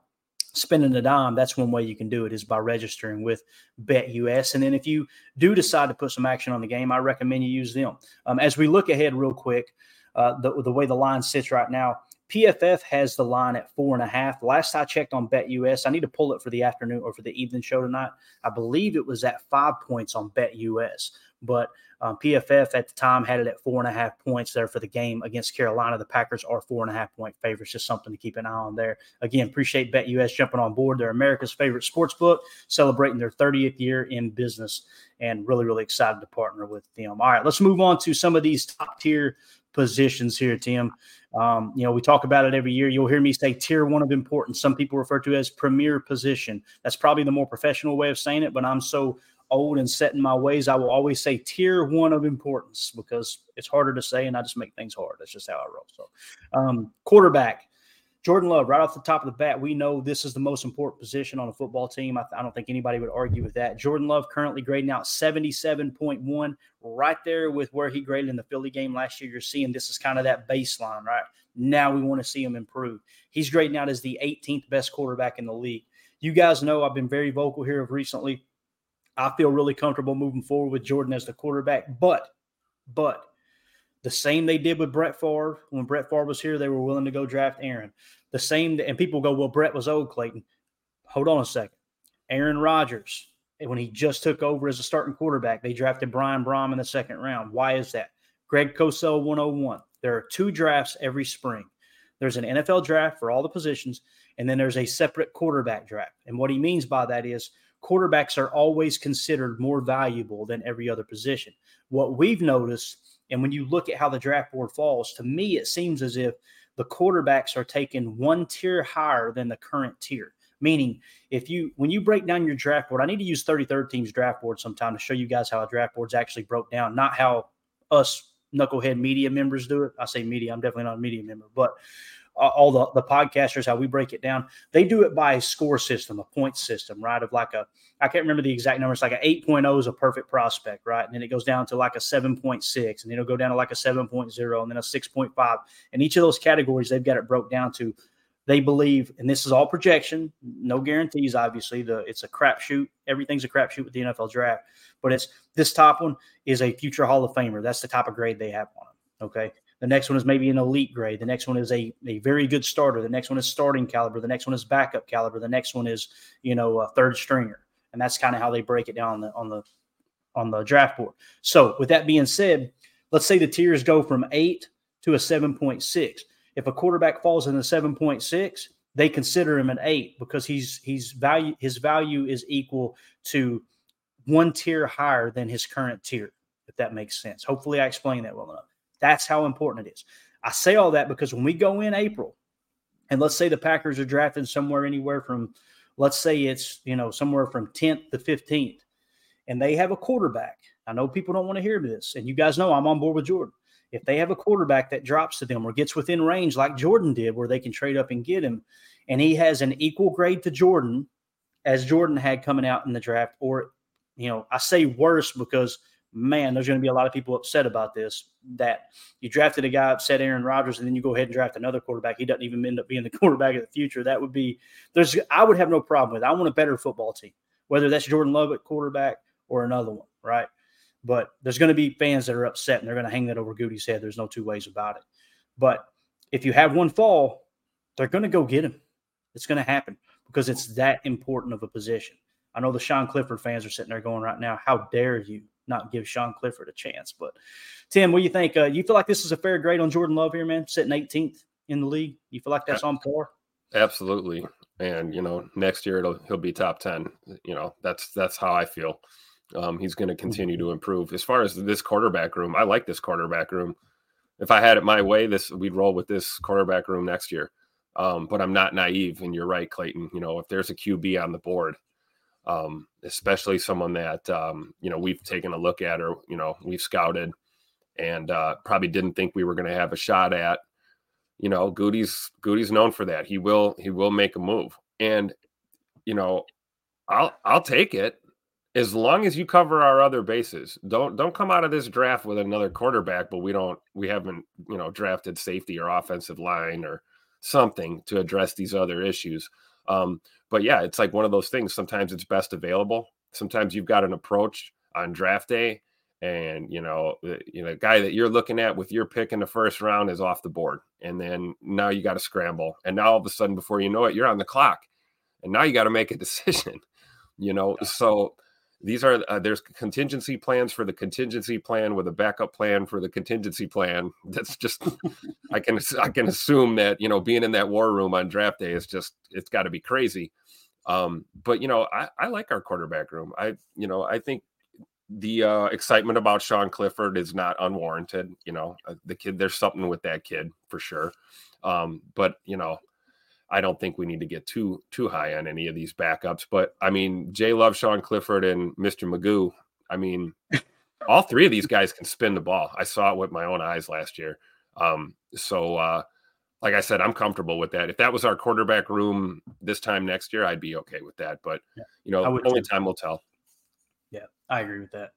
spending a dime, that's one way you can do it is by registering with BetUS. And then if you do decide to put some action on the game, I recommend you use them. Um, as we look ahead real quick, uh, the, the way the line sits right now, PFF has the line at four and a half. Last I checked on BetUS, I need to pull it for the afternoon or for the evening show tonight. I believe it was at five points on BetUS, but um, PFF at the time had it at four and a half points there for the game against Carolina. The Packers are four and a half point favorites. Just something to keep an eye on there. Again, appreciate BetUS jumping on board. They're America's favorite sports book, celebrating their 30th year in business, and really, really excited to partner with them. All right, let's move on to some of these top tier positions here, Tim. Um, you know, we talk about it every year. You'll hear me say tier one of importance. Some people refer to as premier position. That's probably the more professional way of saying it, but I'm so old and set in my ways. I will always say tier one of importance because it's harder to say and I just make things hard. That's just how I roll. So, um, quarterback. Jordan Love, right off the top of the bat, we know this is the most important position on a football team. I, I, don't think anybody would argue with that. Jordan Love currently grading out 77.1, right there with where he graded in the Philly game last year. You're seeing this is kind of that baseline, right? Now we want to see him improve. He's grading out as the 18th best quarterback in the league. You guys know I've been very vocal here of recently. I feel really comfortable moving forward with Jordan as the quarterback, but, but, the same they did with Brett Favre. When Brett Favre was here, they were willing to go draft Aaron. The same, and people go, well, Brett was old, Clayton. Hold on a second. Aaron Rodgers, when he just took over as a starting quarterback, they drafted Brian Brohm in the second round. Why is that? Greg Cosell 101. There are two drafts every spring. There's an NFL draft for all the positions, and then there's a separate quarterback draft. And what he means by that is quarterbacks are always considered more valuable than every other position. What we've noticed and when you look at how the draft board falls, to me, it seems as if the quarterbacks are taken one tier higher than the current tier. Meaning, if you when you break down your draft board, I need to use 33rd team's draft board sometime to show you guys how a draft board's actually broke down, not how us knucklehead media members do it. I say media, I'm definitely not a media member, but Uh, all the, the podcasters, how we break it down, they do it by a score system, a point system, right? Of like a, I can't remember the exact number. It's like an 8.0 is a perfect prospect, right? And then it goes down to like a 7.6, and then it'll go down to like a 7.0, and then a 6.5. And each of those categories, they've got it broke down to, they believe, and this is all projection, no guarantees, obviously. The It's a crapshoot. Everything's a crapshoot with the NFL draft. But it's this top one is a future Hall of Famer. That's the type of grade they have on them. Okay. The next one is maybe an elite grade. The next one is a, a very good starter. The next one is starting caliber. The next one is backup caliber. The next one is, you know, a third stringer. And that's kind of how they break it down on the on the on the draft board. So with that being said, let's say the tiers go from eight to a 7.6. If a quarterback falls in the 7.6, they consider him an eight because he's he's value his value is equal to one tier higher than his current tier, if that makes sense. Hopefully I explained that well enough. That's how important it is. I say all that because when we go in April, and let's say the Packers are drafting somewhere anywhere from, let's say it's, you know, somewhere from 10th to 15th, and they have a quarterback. I know people don't want to hear this, and you guys know I'm on board with Jordan. If they have a quarterback that drops to them or gets within range like Jordan did, where they can trade up and get him, and he has an equal grade to Jordan as Jordan had coming out in the draft, or, you know, I say worse because – man, there's going to be a lot of people upset about this. That you drafted a guy upset Aaron Rodgers, and then you go ahead and draft another quarterback. He doesn't even end up being the *laughs* quarterback of the future. That would be there's. I would have no problem with. It. I want a better football team, whether that's Jordan Love at quarterback or another one, right? But there's going to be fans that are upset, and they're going to hang that over Gutey's head. There's no two ways about it. But if you have one fall, they're going to go get him. It's going to happen because it's that important of a position. I know the Sean Clifford fans are sitting there going right now, how dare you not give Sean Clifford a chance. But Tim, what do you think? Uh, you feel like this is a fair grade on Jordan Love here, man? Sitting 18th in the league. You feel like that's on par? Absolutely. And you know, next year it'll he'll be top ten. You know, that's that's how I feel. Um, he's going to continue to improve. As far as this quarterback room, I like this quarterback room. If I had it my way, this we'd roll with this quarterback room next year. Um, but I'm not naive, and you're right, Clayton. You know, if there's a QB on the board, um, especially someone that um, you know we've taken a look at or you know we've scouted and uh, probably didn't think we were going to have a shot at. You know, Gutey's Gutey's known for that. He will he will make a move, and you know, I'll I'll take it as long as you cover our other bases. Don't don't come out of this draft with another quarterback, but we don't we haven't you know drafted safety or offensive line or something to address these other issues. Um, but yeah, it's like one of those things. Sometimes it's best available. Sometimes you've got an approach on draft day, and you know, the, you know, the guy that you're looking at with your pick in the first round is off the board, and then now you got to scramble, and now all of a sudden, before you know it, you're on the clock, and now you got to make a *laughs* decision. You know, so these are uh, there's contingency plans for the contingency plan with a backup plan for the contingency plan. *laughs* That's just *laughs* i can i can assume that you know being in that war room on draft day is just it's got to be crazy. Um but you know i i like our quarterback room. I you know i think the uh excitement about sean clifford is not unwarranted you know uh, the kid there's something with that kid for sure. Um but you know I don't think we need to get too too high on any of these backups. But I mean, Jay Love, Sean Clifford, and Mr. Magoo. I mean, *laughs* all three of these guys can spin the ball. I saw it with my own eyes last year. Um, so, uh, like I said, I'm comfortable with that. If that was our quarterback room this time next year, I'd be okay with that. But yeah, you know, only time will tell. Yeah, I agree with that.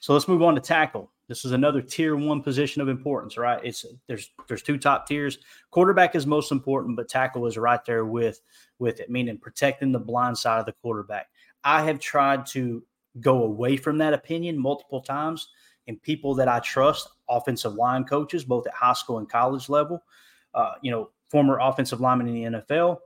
So let's move on to tackle. This is another tier one position of importance, right? It's there's there's two top tiers. Quarterback is most important, but tackle is right there with with it, meaning protecting the blind side of the quarterback. I have tried to go away from that opinion multiple times, and people that I trust, offensive line coaches, both at high school and college level, uh, you know, former offensive linemen in the NFL,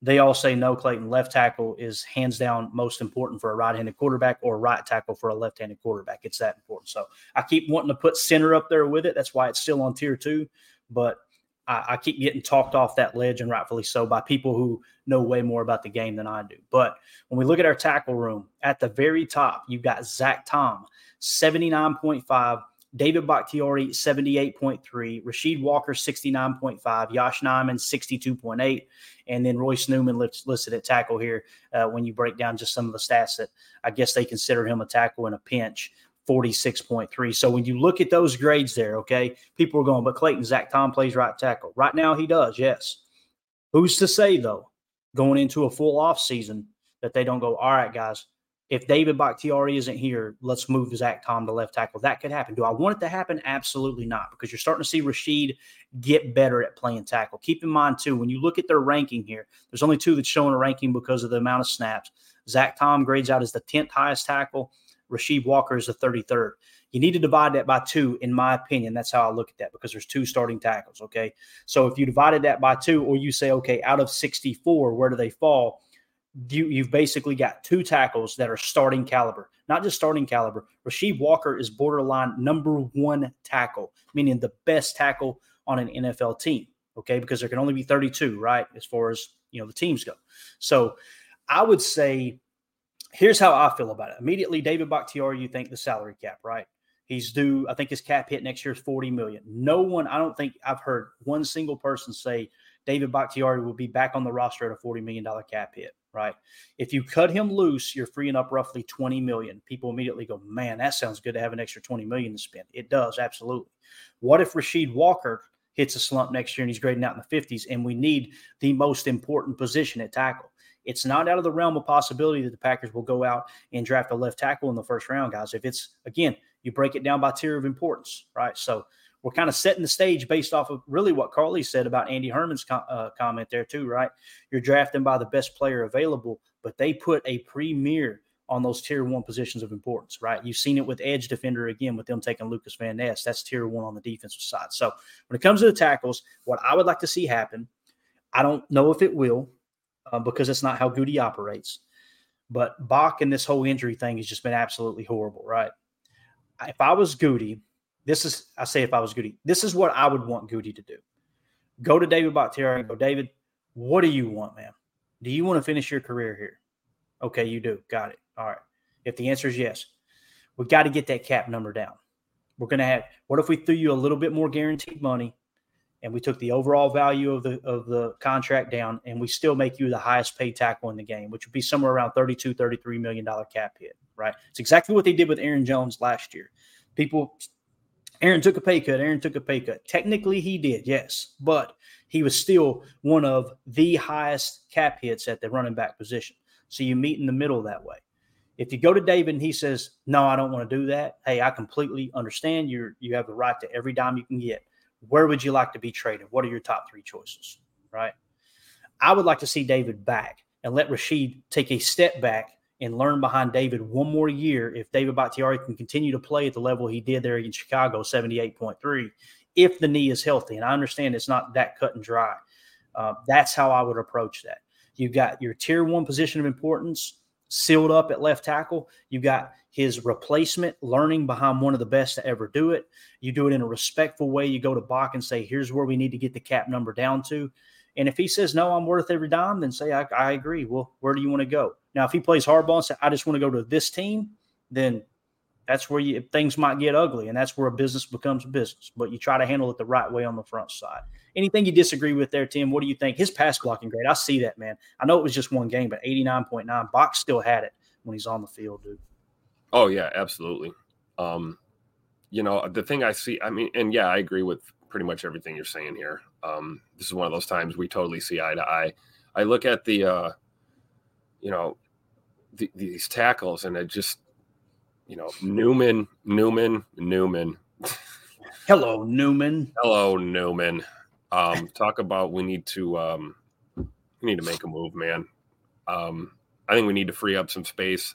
they all say no, Clayton. Left tackle is hands down most important for a right handed quarterback or right tackle for a left handed quarterback. It's that important. So I keep wanting to put center up there with it. That's why it's still on tier two. But I, I keep getting talked off that ledge, and rightfully so, by people who know way more about the game than I do. But when we look at our tackle room, at the very top, you've got Zach Tom, 79.5 David Bakhtiari, 78.3, Rasheed Walker, 69.5, Yosh Nijman, 62.8, and then Royce Newman listed at tackle here uh, when you break down just some of the stats that I guess they consider him a tackle in a pinch. 46.3. So when you look at those grades there, okay, people are going, but Clayton, Zach Tom plays right tackle. Right now he does, yes. Who's to say, though, going into a full off season that they don't go, all right, guys, if David Bakhtiari isn't here, let's move Zach Tom to left tackle. That could happen. Do I want it to happen? Absolutely not, because you're starting to see Rasheed get better at playing tackle. Keep in mind, too, when you look at their ranking here, there's only two that's showing a ranking because of the amount of snaps. Zach Tom grades out as the 10th highest tackle. Rasheed Walker is the 33rd. You need to divide that by two, in my opinion. That's how I look at that because there's two starting tackles. Okay. So if you divided that by two, or you say, okay, out of 64, where do they fall? You, you've basically got two tackles that are starting caliber, not just starting caliber. Rasheed Walker is borderline number one tackle, meaning the best tackle on an NFL team. Okay, because there can only be 32, right? As far as you know, the teams go. So I would say, here's how I feel about it. Immediately, David Bakhtiari, you think the salary cap, right? He's due, I think his cap hit next year is 40 million. No one, I don't think I've heard one single person say David Bakhtiari will be back on the roster at a $40 million cap hit right? If you cut him loose, you're freeing up roughly 20 million. People immediately go, man, that sounds good to have an extra 20 million to spend. It does, absolutely. What if Rasheed Walker hits a slump next year and he's grading out in the 50s and we need the most important position at tackle? It's not out of the realm of possibility that the Packers will go out and draft a left tackle in the first round, guys. If it's, again, you break it down by tier of importance, right? So we're kind of setting the stage based off of really what Carly said about Andy Herman's uh, comment there too, right? You're drafting by the best player available, but they put a premier on those tier one positions of importance, right? You've seen it with edge defender again with them taking Lucas Van Ness. That's tier one on the defensive side. So when it comes to the tackles, what I would like to see happen, I don't know if it will uh, because it's not how Gutey operates. But Bach and this whole injury thing has just been absolutely horrible, right? If I was Gutey, this is, I say, if I was Gutey, this is what I would want Gutey to do. Go to David Bakhtiari and go, David, What do you want, man? Do you want to finish your career here? Okay, you do. Got it. All right. If the answer is yes, we got to get that cap number down. We're going to have, what if we threw you a little bit more guaranteed money and we took the overall value of the of the contract down and we still make you the highest paid tackle in the game which would be somewhere around 32 33 million dollar cap hit right it's exactly what they did with aaron jones last year people aaron took a pay cut aaron took a pay cut technically he did yes but he was still one of the highest cap hits at the running back position so you meet in the middle that way if you go to david and he says no i don't want to do that hey i completely understand you're you have the right to every dime you can get where would you like to be traded? What are your top three choices? Right. I would like to see David back and let Rasheed take a step back and learn behind David one more year. If David Bakhtiari can continue to play at the level he did there in Chicago, 78.3, if the knee is healthy. And I understand it's not that cut and dry. Uh, that's how I would approach that. You've got your tier one position of importance sealed up at left tackle. You've got his replacement learning behind one of the best to ever do it. You do it in a respectful way. You go to Bach and say, here's where we need to get the cap number down to. And if he says, no, I'm worth every dime, then say, I, I agree. Well, where do you want to go? Now, if he plays hardball and say, I just want to go to this team, then that's where you, things might get ugly. And that's where a business becomes a business. But you try to handle it the right way on the front side. Anything you disagree with there, Tim? What do you think? His pass blocking grade, I see that, man. I know it was just one game, but 89.9. Box still had it when he's on the field, dude. Oh yeah, absolutely. Um, you know, the thing I see, I mean, and yeah, I agree with pretty much everything you're saying here. Um, this is one of those times we totally see eye to eye. I look at the, uh, you know, the, these tackles, and it just, you know, Newman, Newman, Newman. Hello, Newman. Hello, Newman. Um, talk about we need to um, we need to make a move, man. Um, I think we need to free up some space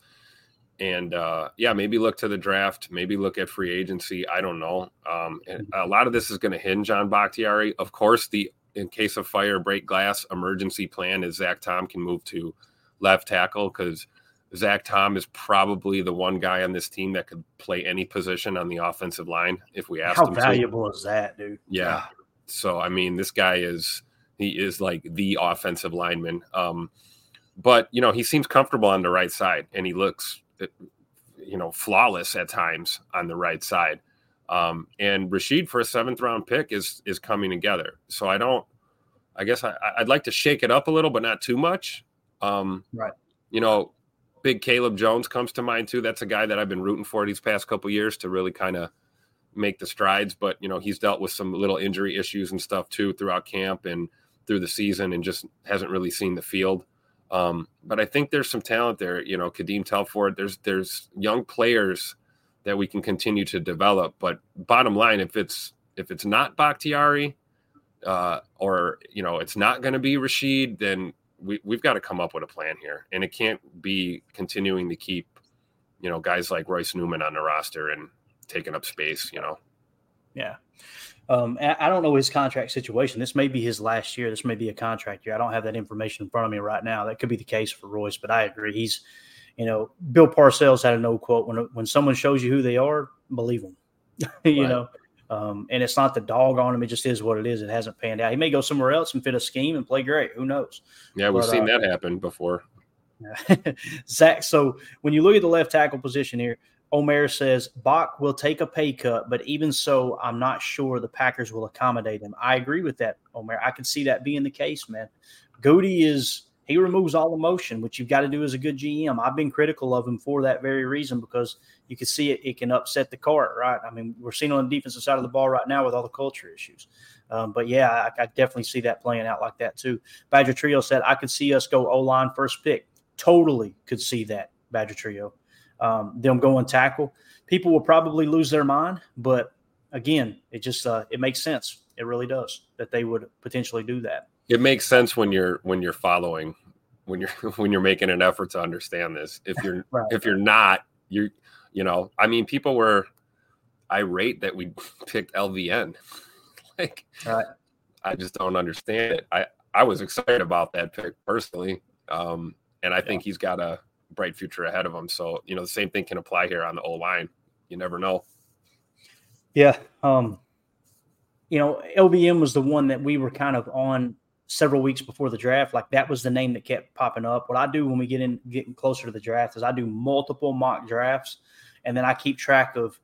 and uh, yeah, maybe look to the draft, maybe look at free agency. I don't know. Um, a lot of this is going to hinge on Bakhtiari. Of course, the in case of fire, break glass emergency plan is Zach Tom can move to left tackle because Zach Tom is probably the one guy on this team that could play any position on the offensive line if we ask How him. How valuable to. is that, dude? Yeah. So I mean, this guy is he is like the offensive lineman. Um, but you know, he seems comfortable on the right side, and he looks you know, flawless at times on the right side. Um, and Rasheed for a seventh round pick is is coming together. So I don't. I guess I, would like to shake it up a little, but not too much. Um, right. You know, big Caleb Jones comes to mind too. That's a guy that I've been rooting for these past couple years to really kind of make the strides. But you know, he's dealt with some little injury issues and stuff too throughout camp and through the season, and just hasn't really seen the field. Um, but I think there's some talent there. You know, Kadeem Telfort. There's there's young players that we can continue to develop. But bottom line, if it's if it's not Bakhtiari, uh, or you know, it's not going to be Rasheed, then we we've got to come up with a plan here, and it can't be continuing to keep you know guys like Royce Newman on the roster and taking up space. You know. Yeah. Um, I don't know his contract situation. This may be his last year. This may be a contract year. I don't have that information in front of me right now. That could be the case for Royce, but I agree. He's, you know, Bill Parcells had a no quote when when someone shows you who they are, believe them. *laughs* you right. know, um, and it's not the dog on him. It just is what it is. It hasn't panned out. He may go somewhere else and fit a scheme and play great. Who knows? Yeah, we've but, seen uh, that happen before. *laughs* Zach, so when you look at the left tackle position here, Omer says Bach will take a pay cut, but even so, I'm not sure the Packers will accommodate him. I agree with that, Omer. I can see that being the case, man. Gutey is he removes all emotion, which you've got to do as a good GM. I've been critical of him for that very reason because you can see it, it can upset the cart, right? I mean, we're seeing on the defensive side of the ball right now with all the culture issues. Um, but yeah, I, I, definitely see that playing out like that too. Badger Trio said, I could see us go O line first pick. Totally could see that, Badger Trio um, them going tackle. People will probably lose their mind, but again, it just uh, it makes sense. It really does that they would potentially do that. It makes sense when you're when you're following when you're *laughs* when you're making an effort to understand this. If you're *laughs* right. if you're not, you're you know, I mean, people were irate that we *laughs* picked LVN. like, right. I just don't understand it. I I was excited about that pick personally, um, and I yeah. think he's got a bright future ahead of them. So, you know, the same thing can apply here on the O line. You never know. Yeah. Um, you know, LVN was the one that we were kind of on several weeks before the draft, like that was the name that kept popping up. What I do when we get in getting closer to the draft is I do multiple mock drafts, and then I keep track of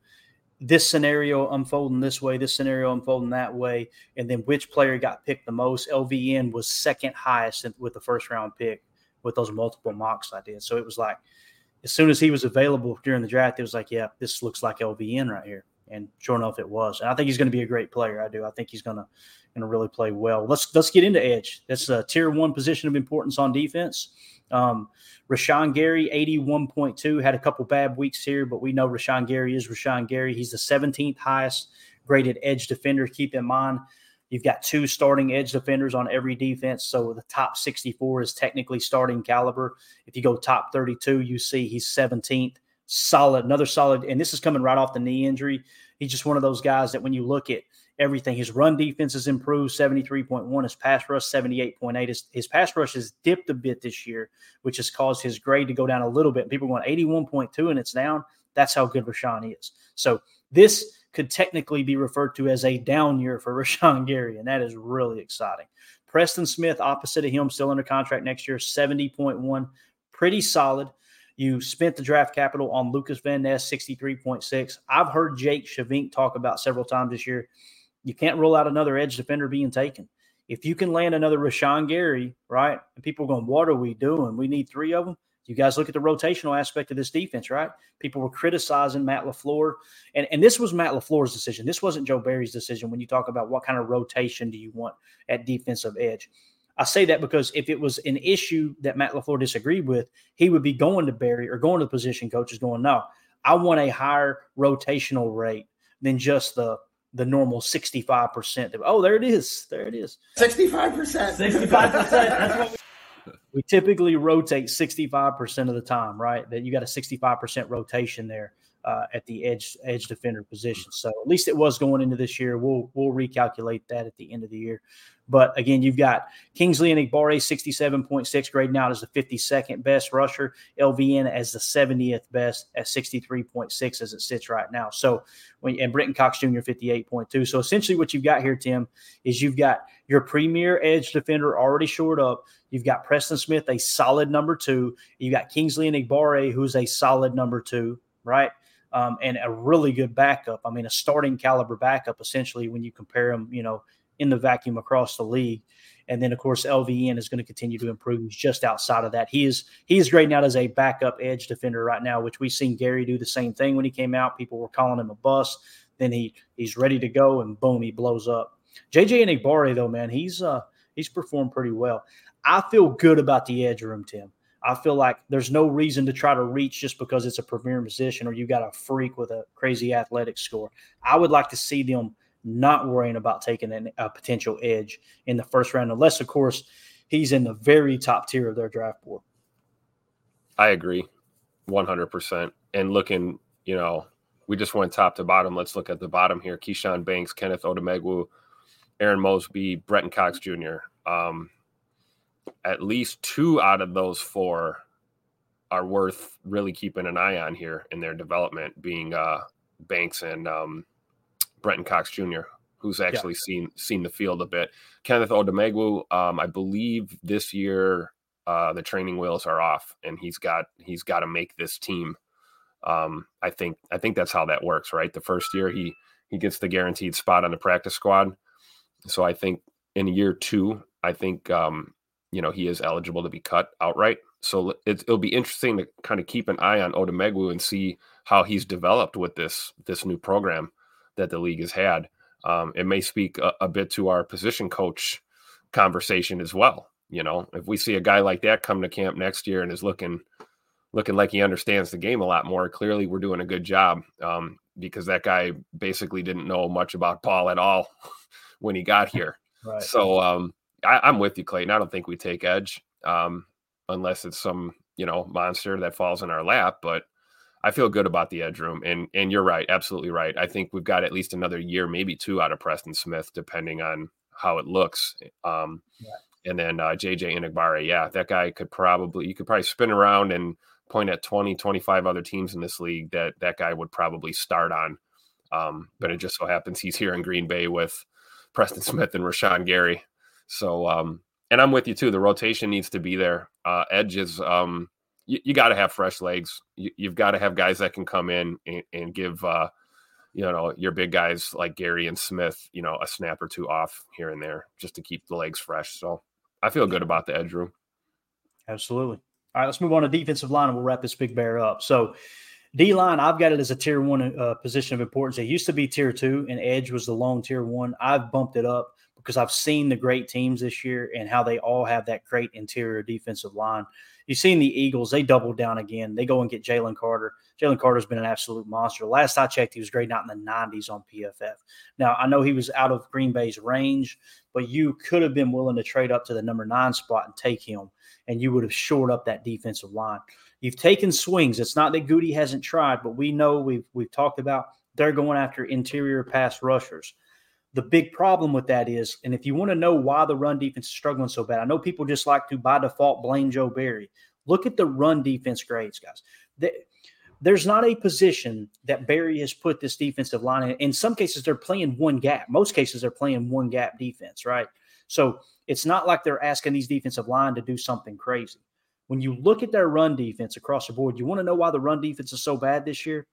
this scenario unfolding this way, this scenario unfolding that way, and then which player got picked the most. LVN was second highest with the first round pick with those multiple mocks I did. So it was like as soon as he was available during the draft, it was like, yeah, this looks like LVN right here. And sure enough, it was. And I think he's going to be a great player. I do. I think he's going to going to really play well. Let's let's get into edge. That's a tier one position of importance on defense. Um, Rashan Gary, 81.2, had a couple bad weeks here, but we know Rashan Gary is Rashan Gary. He's the 17th highest graded edge defender. Keep in mind, You've got two starting edge defenders on every defense. So the top 64 is technically starting caliber. If you go top 32, you see he's 17th. Solid, another solid. And this is coming right off the knee injury. He's just one of those guys that when you look at everything, his run defense has improved 73.1, his pass rush 78.8. His, his pass rush has dipped a bit this year, which has caused his grade to go down a little bit. People going 81.2 and it's down. That's how good Rashan is. So this could technically be referred to as a down year for *laughs* Rashan Gary, and that is really exciting. Preston Smith, opposite of him, still under contract next year, 70.1, pretty solid. You spent the draft capital on Lucas Van Ness, 63.6. I've heard Jake Shavink talk about several times this year. You can't rule out another edge defender being taken. If you can land another Rashan Gary, right? And people are going, what are we doing? We need three of them. You guys look at the rotational aspect of this defense, right? People were criticizing Matt LaFleur. And, and this was Matt LaFleur's decision. This wasn't Joe Barry's decision when you talk about what kind of rotation do you want at defensive edge. I say that because if it was an issue that Matt LaFleur disagreed with, he would be going to Barry or going to the position coaches going, no, I want a higher rotational rate than just the the normal 65%. Oh, there it is. There it is. 65%. 65%. That's what we we typically rotate 65% of the time, right? That you got a 65% rotation there uh, at the edge edge defender position. So at least it was going into this year. We'll we'll recalculate that at the end of the year. But again, you've got Kingsley Enagbare, 67.6 grade now as the 52nd best rusher, LVN as the 70th best at 63.6 as it sits right now. So when and Brenton Cox Jr. 58.2. So essentially what you've got here, Tim, is you've got your premier edge defender already shored up. You've got Preston Smith, a solid number two. You've got Kingsley Enagbare, who's a solid number two, right? Um, and a really good backup. I mean, a starting caliber backup, essentially, when you compare them, you know, in the vacuum across the league. And then, of course, LVN is going to continue to improve. He's just outside of that. He is he is grading out as a backup edge defender right now, which we've seen Gary do the same thing when he came out. People were calling him a bust. Then he he's ready to go, and boom, he blows up. JJ Enagbare, though, man, he's uh he's performed pretty well. I feel good about the edge room, Tim. I feel like there's no reason to try to reach just because it's a premier position or you got a freak with a crazy athletic score. I would like to see them not worrying about taking an, a potential edge in the first round, unless, of course, he's in the very top tier of their draft board. I agree 100%. And looking, you know, we just went top to bottom. Let's look at the bottom here. Keshawn Banks, Kenneth Odumegwu, Aaron Mosby, Brenton Cox Jr. Um, at least two out of those four are worth really keeping an eye on here in their development, being uh, Banks and um, Brenton Cox Jr., who's actually yeah. seen seen the field a bit. Kenneth Odumegwu, um, I believe this year uh, the training wheels are off, and he's got he's got to make this team. Um, I think I think that's how that works, right? The first year he he gets the guaranteed spot on the practice squad, so I think in year two, I think um, you know he is eligible to be cut outright. So it, will be interesting to kind of keep an eye on Odumegwu and see how he's developed with this this new program that the league has had. Um, it may speak a, a, bit to our position coach conversation as well. You know, if we see a guy like that come to camp next year and is looking looking like he understands the game a lot more, clearly we're doing a good job um, because that guy basically didn't know much about Paul at all *laughs* when he got *laughs* here. Right. So um, I, am with you, Clayton. I don't think we take edge um, unless it's some you know monster that falls in our lap, but I feel good about the edge room, and and you're right, absolutely right. I think we've got at least another year, maybe two, out of Preston Smith, depending on how it looks. Um, yeah. And then uh, JJ Enagbare, yeah, that guy could probably you could probably spin around and point at 20, 25 other teams in this league that that guy would probably start on. Um, but it just so happens he's here in Green Bay with Preston Smith and Rashan Gary. So um, and I'm with you too. The rotation needs to be there. Uh, um, you, you got to have fresh legs. You, have got to have guys that can come in and, and give uh, you know your big guys like Gary and Smith, you know, a snap or two off here and there just to keep the legs fresh. So I feel good about the edge room. Absolutely. All right, let's move on to defensive line and we'll wrap this big bear up. So D line, I've got it as a tier one uh, position of importance. It used to be tier two, and edge was the long tier one. I've bumped it up because I've seen the great teams this year and how they all have that great interior defensive line. You've seen the Eagles, they doubled down again. They go and get Jalen Carter. Jalen Carter's been an absolute monster. Last I checked, he was grading out in the 90s on PFF. Now, I know he was out of Green Bay's range, but you could have been willing to trade up to the number nine spot and take him, and you would have shored up that defensive line. You've taken swings. It's not that Gutey hasn't tried, but we know we've we've talked about they're going after interior pass rushers. The big problem with that is, and if you want to know why the run defense is struggling so bad, I know people just like to by default blame Joe Barry. Look at the run defense grades, guys. there's not a position that Barry has put this defensive line in. In some cases, they're playing one gap. Most cases, they're playing one gap defense, right? So it's not like they're asking these defensive line to do something crazy. When you look at their run defense across the board, you want to know why the run defense is so bad this year?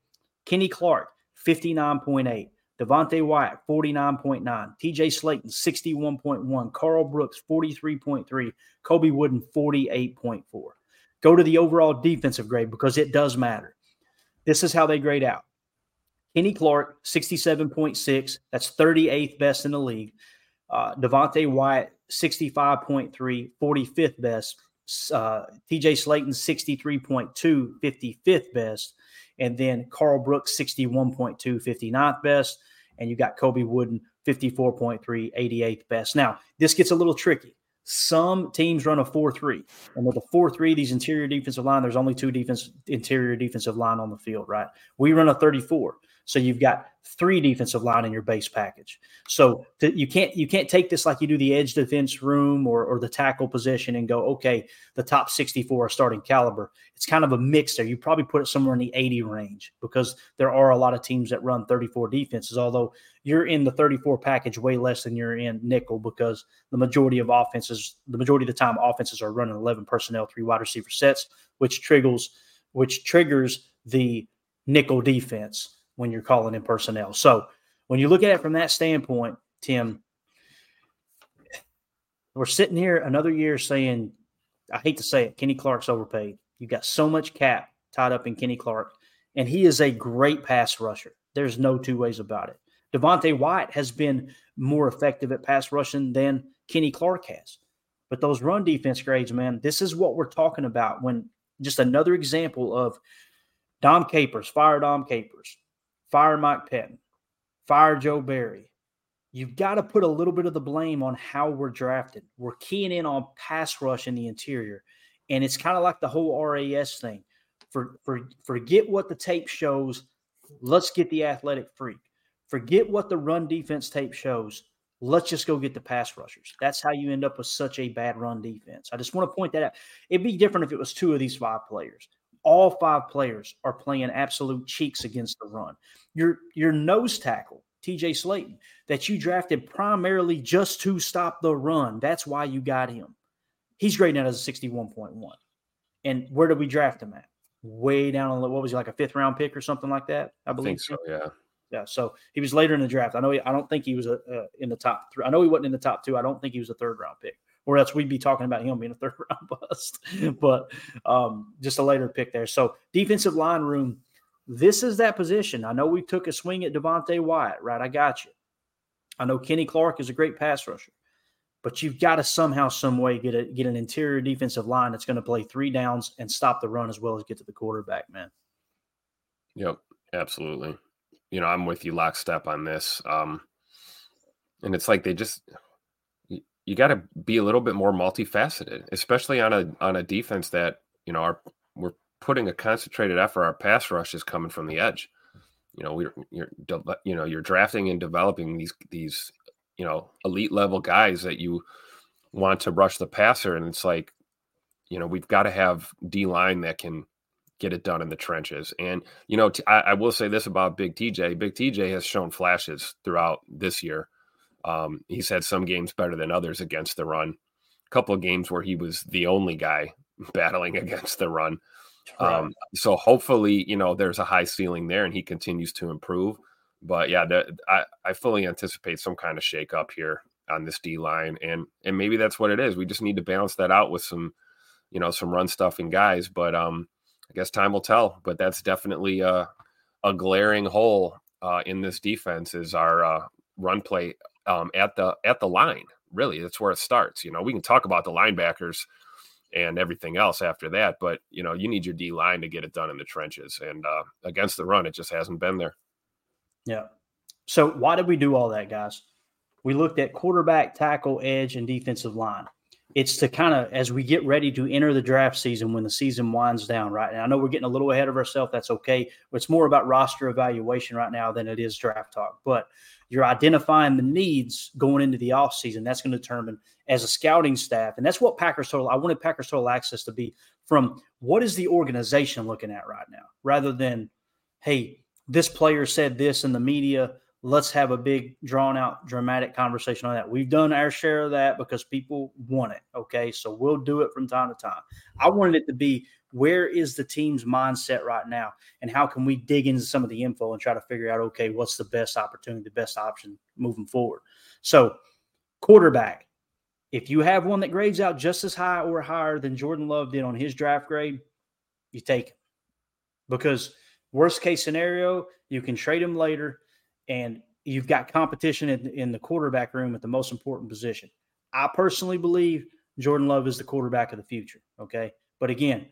Kenny Clark, 59.8. Devonte Wyatt, 49.9. TJ Slaton, 61.1. Karl Brooks, 43.3. Colby Wooden, 48.4. Go to the overall defensive grade because it does matter. This is how they grade out. Kenny Clark, 67.6. That's 38th best in the league. Uh, Devonte Wyatt, 65.3, 45th best. Uh, TJ Slaton, 63.2, 55th best. And then Karl Brooks, 61.2, 59th best and you got Colby Wooden 54.3, 88th best. Now, this gets a little tricky. Some teams run a 4 3. And with a 4 3, these interior defensive line, there's only two defense interior defensive line on the field, right? We run a 34. So you've got three defensive line in your base package. So to, you can't you can't take this like you do the edge defense room or, or the tackle position and go, okay, the top 64 are starting caliber. It's kind of a mix there. You probably put it somewhere in the 80 range because there are a lot of teams that run 34 defenses, although you're in the 34 package way less than you're in nickel because the majority of offenses, the majority of the time offenses are running 11 personnel, three wide receiver sets, which triggers which triggers the nickel defense when you're calling in personnel. So when you look at it from that standpoint, Tim, we're sitting here another year saying, I hate to say it, Kenny Clark's overpaid. You've got so much cap tied up in Kenny Clark, and he is a great pass rusher. There's no two ways about it. Devonte Wyatt has been more effective at pass rushing than Kenny Clark has. But those run defense grades, man, this is what we're talking about when just another example of Dom Capers, fire Dom Capers, fire Mike Pettine, fire Joe Barry. You've got to put a little bit of the blame on how we're drafted. We're keying in on pass rush in the interior. And it's kind of like the whole RAS thing. For, for, forget what the tape shows. Let's get the athletic freak. Forget what the run defense tape shows. Let's just go get the pass rushers. That's how you end up with such a bad run defense. I just want to point that out. It'd be different if it was two of these five players all five players are playing absolute cheeks against the run. Your your nose tackle, TJ Slaton, that you drafted primarily just to stop the run. That's why you got him. He's grading out as a 61.1. And where did we draft him at? Way down on the, what was he like a fifth round pick or something like that? I believe I so. Yeah. Yeah. So he was later in the draft. I know. He, I don't think he was a, uh, in the top three. I know he wasn't in the top two. I don't think he was a third round pick or else we'd be talking about him being a third *laughs* round bust. but um, just a later pick there. So defensive line room, this is that position. I know we took a swing at Devonte Wyatt, right? I got you. I know Kenny Clark is a great pass rusher, but you've got to somehow, some way get a get an interior defensive line that's going to play three downs and stop the run as well as get to the quarterback, man. Yep, absolutely. You know, I'm with you lockstep on this. Um, and it's like they just you got to be a little bit more multifaceted, especially on a on a defense that you know are we're putting a concentrated effort. Our pass rush is coming from the edge. You know, we're you're you know you're drafting and developing these these you know elite level guys that you want to rush the passer, and it's like you know we've got to have D line that can get it done in the trenches. And you know, I, I will say this about Big TJ: Big TJ has shown flashes throughout this year um, he's had some games better than others against the run. A couple of games where he was the only guy *laughs* battling against the run. Right. Um, so hopefully, you know, there's a high ceiling there and he continues to improve. But yeah, the, I, I fully anticipate some kind of shake up here on this D line. And and maybe that's what it is. We just need to balance that out with some, you know, some run stuffing guys. But um I guess time will tell. But that's definitely a, a glaring hole uh, in this defense is our uh, run play um, at the at the line. Really, that's where it starts. You know, we can talk about the linebackers and everything else after that. But you know, you need your D line to get it done in the trenches, and uh, against the run, it just hasn't been there. Yeah. So why did we do all that, guys? We looked at quarterback, tackle, edge, and defensive line. It's to kind of as we get ready to enter the draft season when the season winds down, right? And I know we're getting a little ahead of ourselves. That's okay. It's more about roster evaluation right now than it is draft talk. But you're identifying the needs going into the offseason. That's going to determine as a scouting staff. And that's what Packers Total, I wanted Packers Total Access to be from what is the organization looking at right now rather than, hey, this player said this in the media. Let's have a big, drawn out, dramatic conversation on that. We've done our share of that because people want it. Okay. So we'll do it from time to time. I wanted it to be where is the team's mindset right now and how can we dig into some of the info and try to figure out okay what's the best opportunity the best option moving forward so quarterback if you have one that grades out just as high or higher than jordan love did on his draft grade you take him because worst case scenario you can trade him later and you've got competition in, in the quarterback room at the most important position i personally believe jordan love is the quarterback of the future okay but again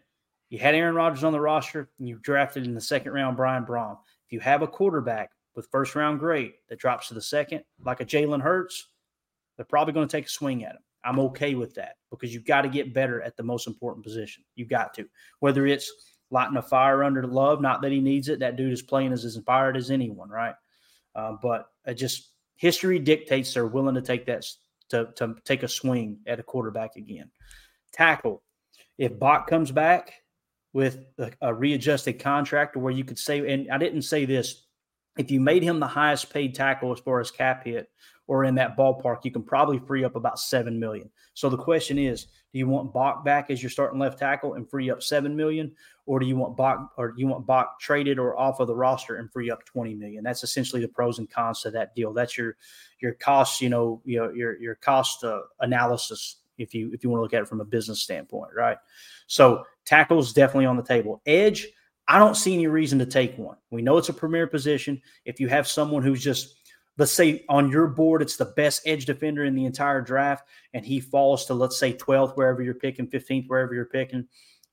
you had Aaron Rodgers on the roster, and you drafted in the second round Brian Brohm. If you have a quarterback with first round grade that drops to the second, like a Jalen Hurts, they're probably going to take a swing at him. I'm okay with that because you've got to get better at the most important position. You've got to. Whether it's lighting a fire under love, not that he needs it. That dude is playing as inspired as anyone, right? Uh, but it just history dictates they're willing to take that to, to take a swing at a quarterback again. Tackle. If Bach comes back, with a, a readjusted contract where you could say, and I didn't say this, if you made him the highest paid tackle as far as cap hit or in that ballpark, you can probably free up about seven million. So the question is, do you want Bach back as your starting left tackle and free up seven million, or do you want Bach or do you want Bach traded or off of the roster and free up twenty million? That's essentially the pros and cons to that deal. That's your your cost, you know, you know, your your cost uh, analysis if you if you want to look at it from a business standpoint, right? So tackles definitely on the table. Edge, I don't see any reason to take one. We know it's a premier position. If you have someone who's just let's say on your board it's the best edge defender in the entire draft and he falls to let's say 12th wherever you're picking 15th wherever you're picking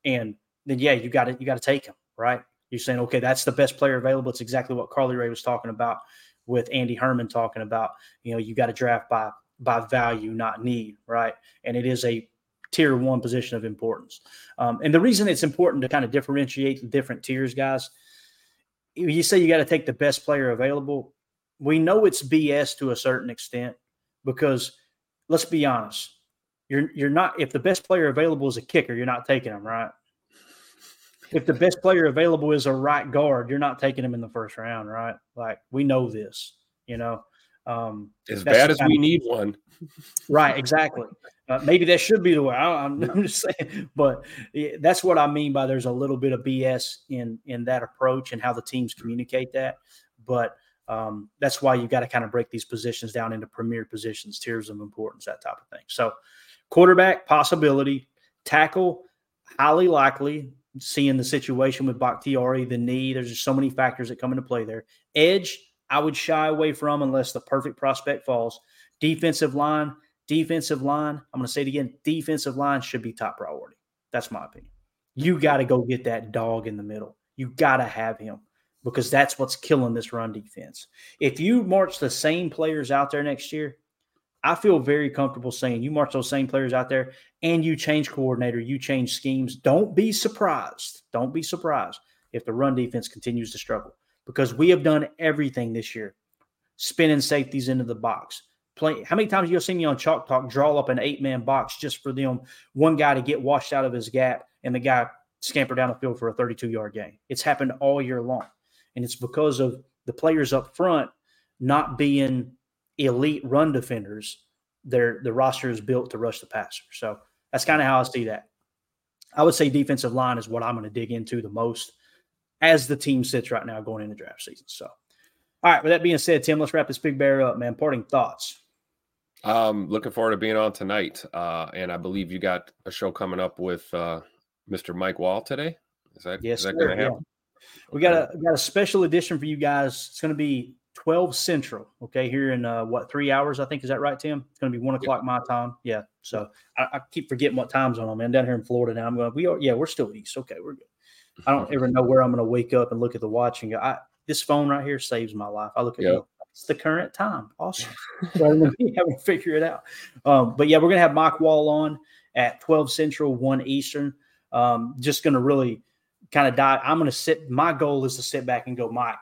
and then yeah you got to you got to take him right you're saying okay that's the best player available it's exactly what carly ray was talking about with andy herman talking about you know you got to draft by by value, not need, right? And it is a tier one position of importance. Um, and the reason it's important to kind of differentiate the different tiers, guys, you say you got to take the best player available. We know it's BS to a certain extent because let's be honest, you're you're not if the best player available is a kicker, you're not taking him, right? If the best player available is a right guard, you're not taking him in the first round, right? Like we know this, you know. Um, as bad as we of, need one. *laughs* Right, exactly. Uh, maybe that should be the way. I, am *laughs* just saying, but that's what I mean by there's a little bit of BS in in that approach and how the teams communicate that. But um, that's why you've got to kind of break these positions down into premier positions, tiers of importance, that type of thing. So, quarterback possibility, tackle highly likely. Seeing the situation with Bakhtiari, the knee, there's just so many factors that come into play there. Edge I would shy away from unless the perfect prospect falls. Defensive line, defensive line. I'm going to say it again. Defensive line should be top priority. That's my opinion. You got to go get that dog in the middle. You got to have him because that's what's killing this run defense. If you march the same players out there next year, I feel very comfortable saying you march those same players out there and you change coordinator, you change schemes. Don't be surprised. Don't be surprised if the run defense continues to struggle because we have done everything this year, spinning safeties into the box. Play, how many times you'll see me on Chalk Talk draw up an eight man box just for them one guy to get washed out of his gap and the guy scamper down the field for a 32 yard gain. It's happened all year long. And it's because of the players up front not being elite run defenders their the roster is built to rush the passer. So that's kind of how I see that. I would say defensive line is what I'm going to dig into the most as the team sits right now going into draft season. So, all right. With that being said, Tim, let's wrap this big bear up, man. Parting thoughts. Um, looking forward to being on tonight. Uh, and I believe you got a show coming up with uh, Mr. Mike Wahle today. Is that yes, is that sir, to happen? Yeah. We got a got a special edition for you guys. It's going to be 12 Central. Okay, here in uh, what three hours? I think is that right, Tim? It's going to be one o'clock my time. Yeah. So I, I, keep forgetting what time zone I'm in down here in Florida now. I'm going. We are. Yeah, we're still east. Okay, we're good. I don't *laughs* ever know where I'm going to wake up and look at the watch and go. I, this phone right here saves my life. I look at yep. it's the current time. Awesome. *laughs* *laughs* Rather than me having to figure it out. Um, but yeah, we're going to have Mike Wahle on at 12 Central, 1 Eastern. Um, just going to really kind of dive. I'm going to sit. My goal is to sit back and go, Mike,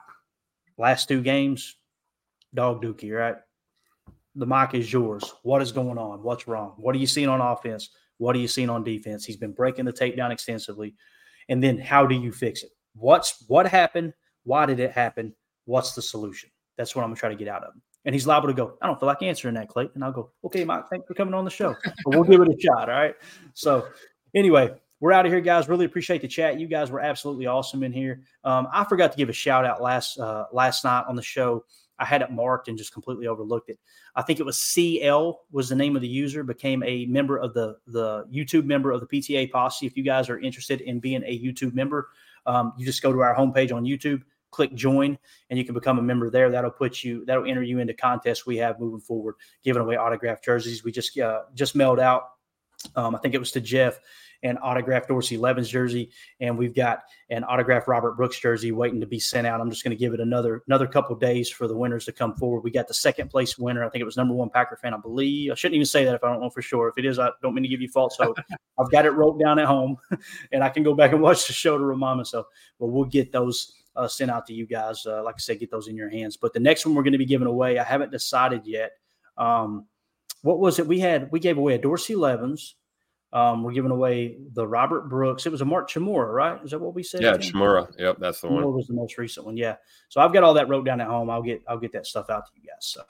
last two games, dog dookie, right? The mic is yours. What is going on? What's wrong? What are you seeing on offense? What are you seeing on defense? He's been breaking the tape down extensively. And then how do you fix it? What's what happened? Why did it happen? What's the solution? That's what I'm gonna try to get out of him. And he's liable to go, I don't feel like answering that, Clayton. And I'll go, okay, Mike, thanks for coming on the show. But we'll give it a shot. All right. So anyway, we're out of here, guys. Really appreciate the chat. You guys were absolutely awesome in here. Um, I forgot to give a shout out last uh, last night on the show. I had it marked and just completely overlooked it. I think it was CL was the name of the user. Became a member of the the YouTube member of the PTA posse. If you guys are interested in being a YouTube member, um, you just go to our homepage on YouTube, click join, and you can become a member there. That'll put you that'll enter you into contests we have moving forward, giving away autographed jerseys. We just uh, just mailed out. Um, I think it was to Jeff an autographed Dorsey Levens jersey, and we've got an autographed Robert Brooks jersey waiting to be sent out. I'm just going to give it another another couple days for the winners to come forward. We got the second place winner. I think it was number one Packer fan, I believe. I shouldn't even say that if I don't know for sure. If it is, I don't mean to give you false hope. *laughs* I've got it wrote down at home, *laughs* and I can go back and watch the show to remind myself. But we'll get those. Uh, sent out to you guys. Uh, like I said, get those in your hands. But the next one we're going to be giving away, I haven't decided yet. Um, what was it? We had we gave away a Dorsey Levens, um, we're giving away the Robert Brooks. It was a Mark Chmura, right? Is that what we said? Yeah, Chmura. Yep, that's the Chmura one. was the most recent one. Yeah. So I've got all that wrote down at home. I'll get I'll get that stuff out to you guys. So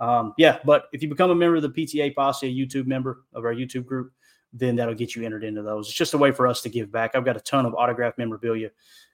um, yeah, but if you become a member of the PTA Posse, a YouTube member of our YouTube group, then that'll get you entered into those. It's just a way for us to give back. I've got a ton of autograph memorabilia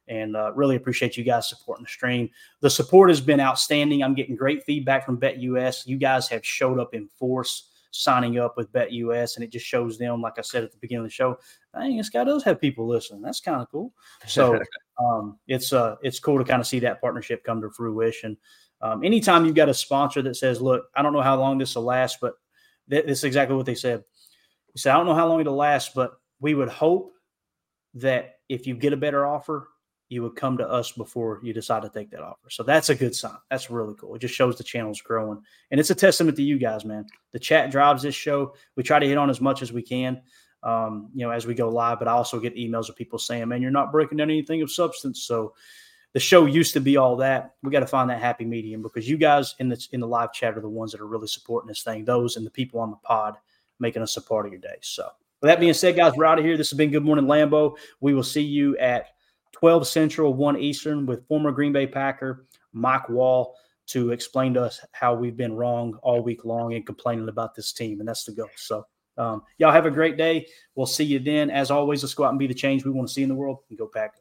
and uh, really appreciate you guys supporting the stream. The support has been outstanding. I'm getting great feedback from BetUS. You guys have showed up in force signing up with BetUS, and it just shows them, like I said at the beginning of the show, dang, this guy does have people listening. That's kind of cool. So *laughs* um, it's uh, it's cool to kind of see that partnership come to fruition. Um, anytime you've got a sponsor that says, "Look, I don't know how long this will last, but th- this is exactly what they said." He said, "I don't know how long it'll last, but we would hope that if you get a better offer, you would come to us before you decide to take that offer. So that's a good sign. That's really cool. It just shows the channel's growing. And it's a testament to you guys, man. The chat drives this show. We try to hit on as much as we can, um, you know, as we go live. But I also get emails of people saying, man, you're not breaking down anything of substance. So the show used to be all that. We got to find that happy medium because you guys in the in the live chat are the ones that are really supporting this thing. Those and the people on the pod making us a part of your day. So with that being said, guys, we're out of here. This has been Good Morning Lambeau. We will see you at 12 Central, 1 Eastern with former Green Bay Packer Mike Wahle to explain to us how we've been wrong all week long and complaining about this team. And that's the goal. So, um, y'all have a great day. We'll see you then. As always, let's go out and be the change we want to see in the world and go Pack.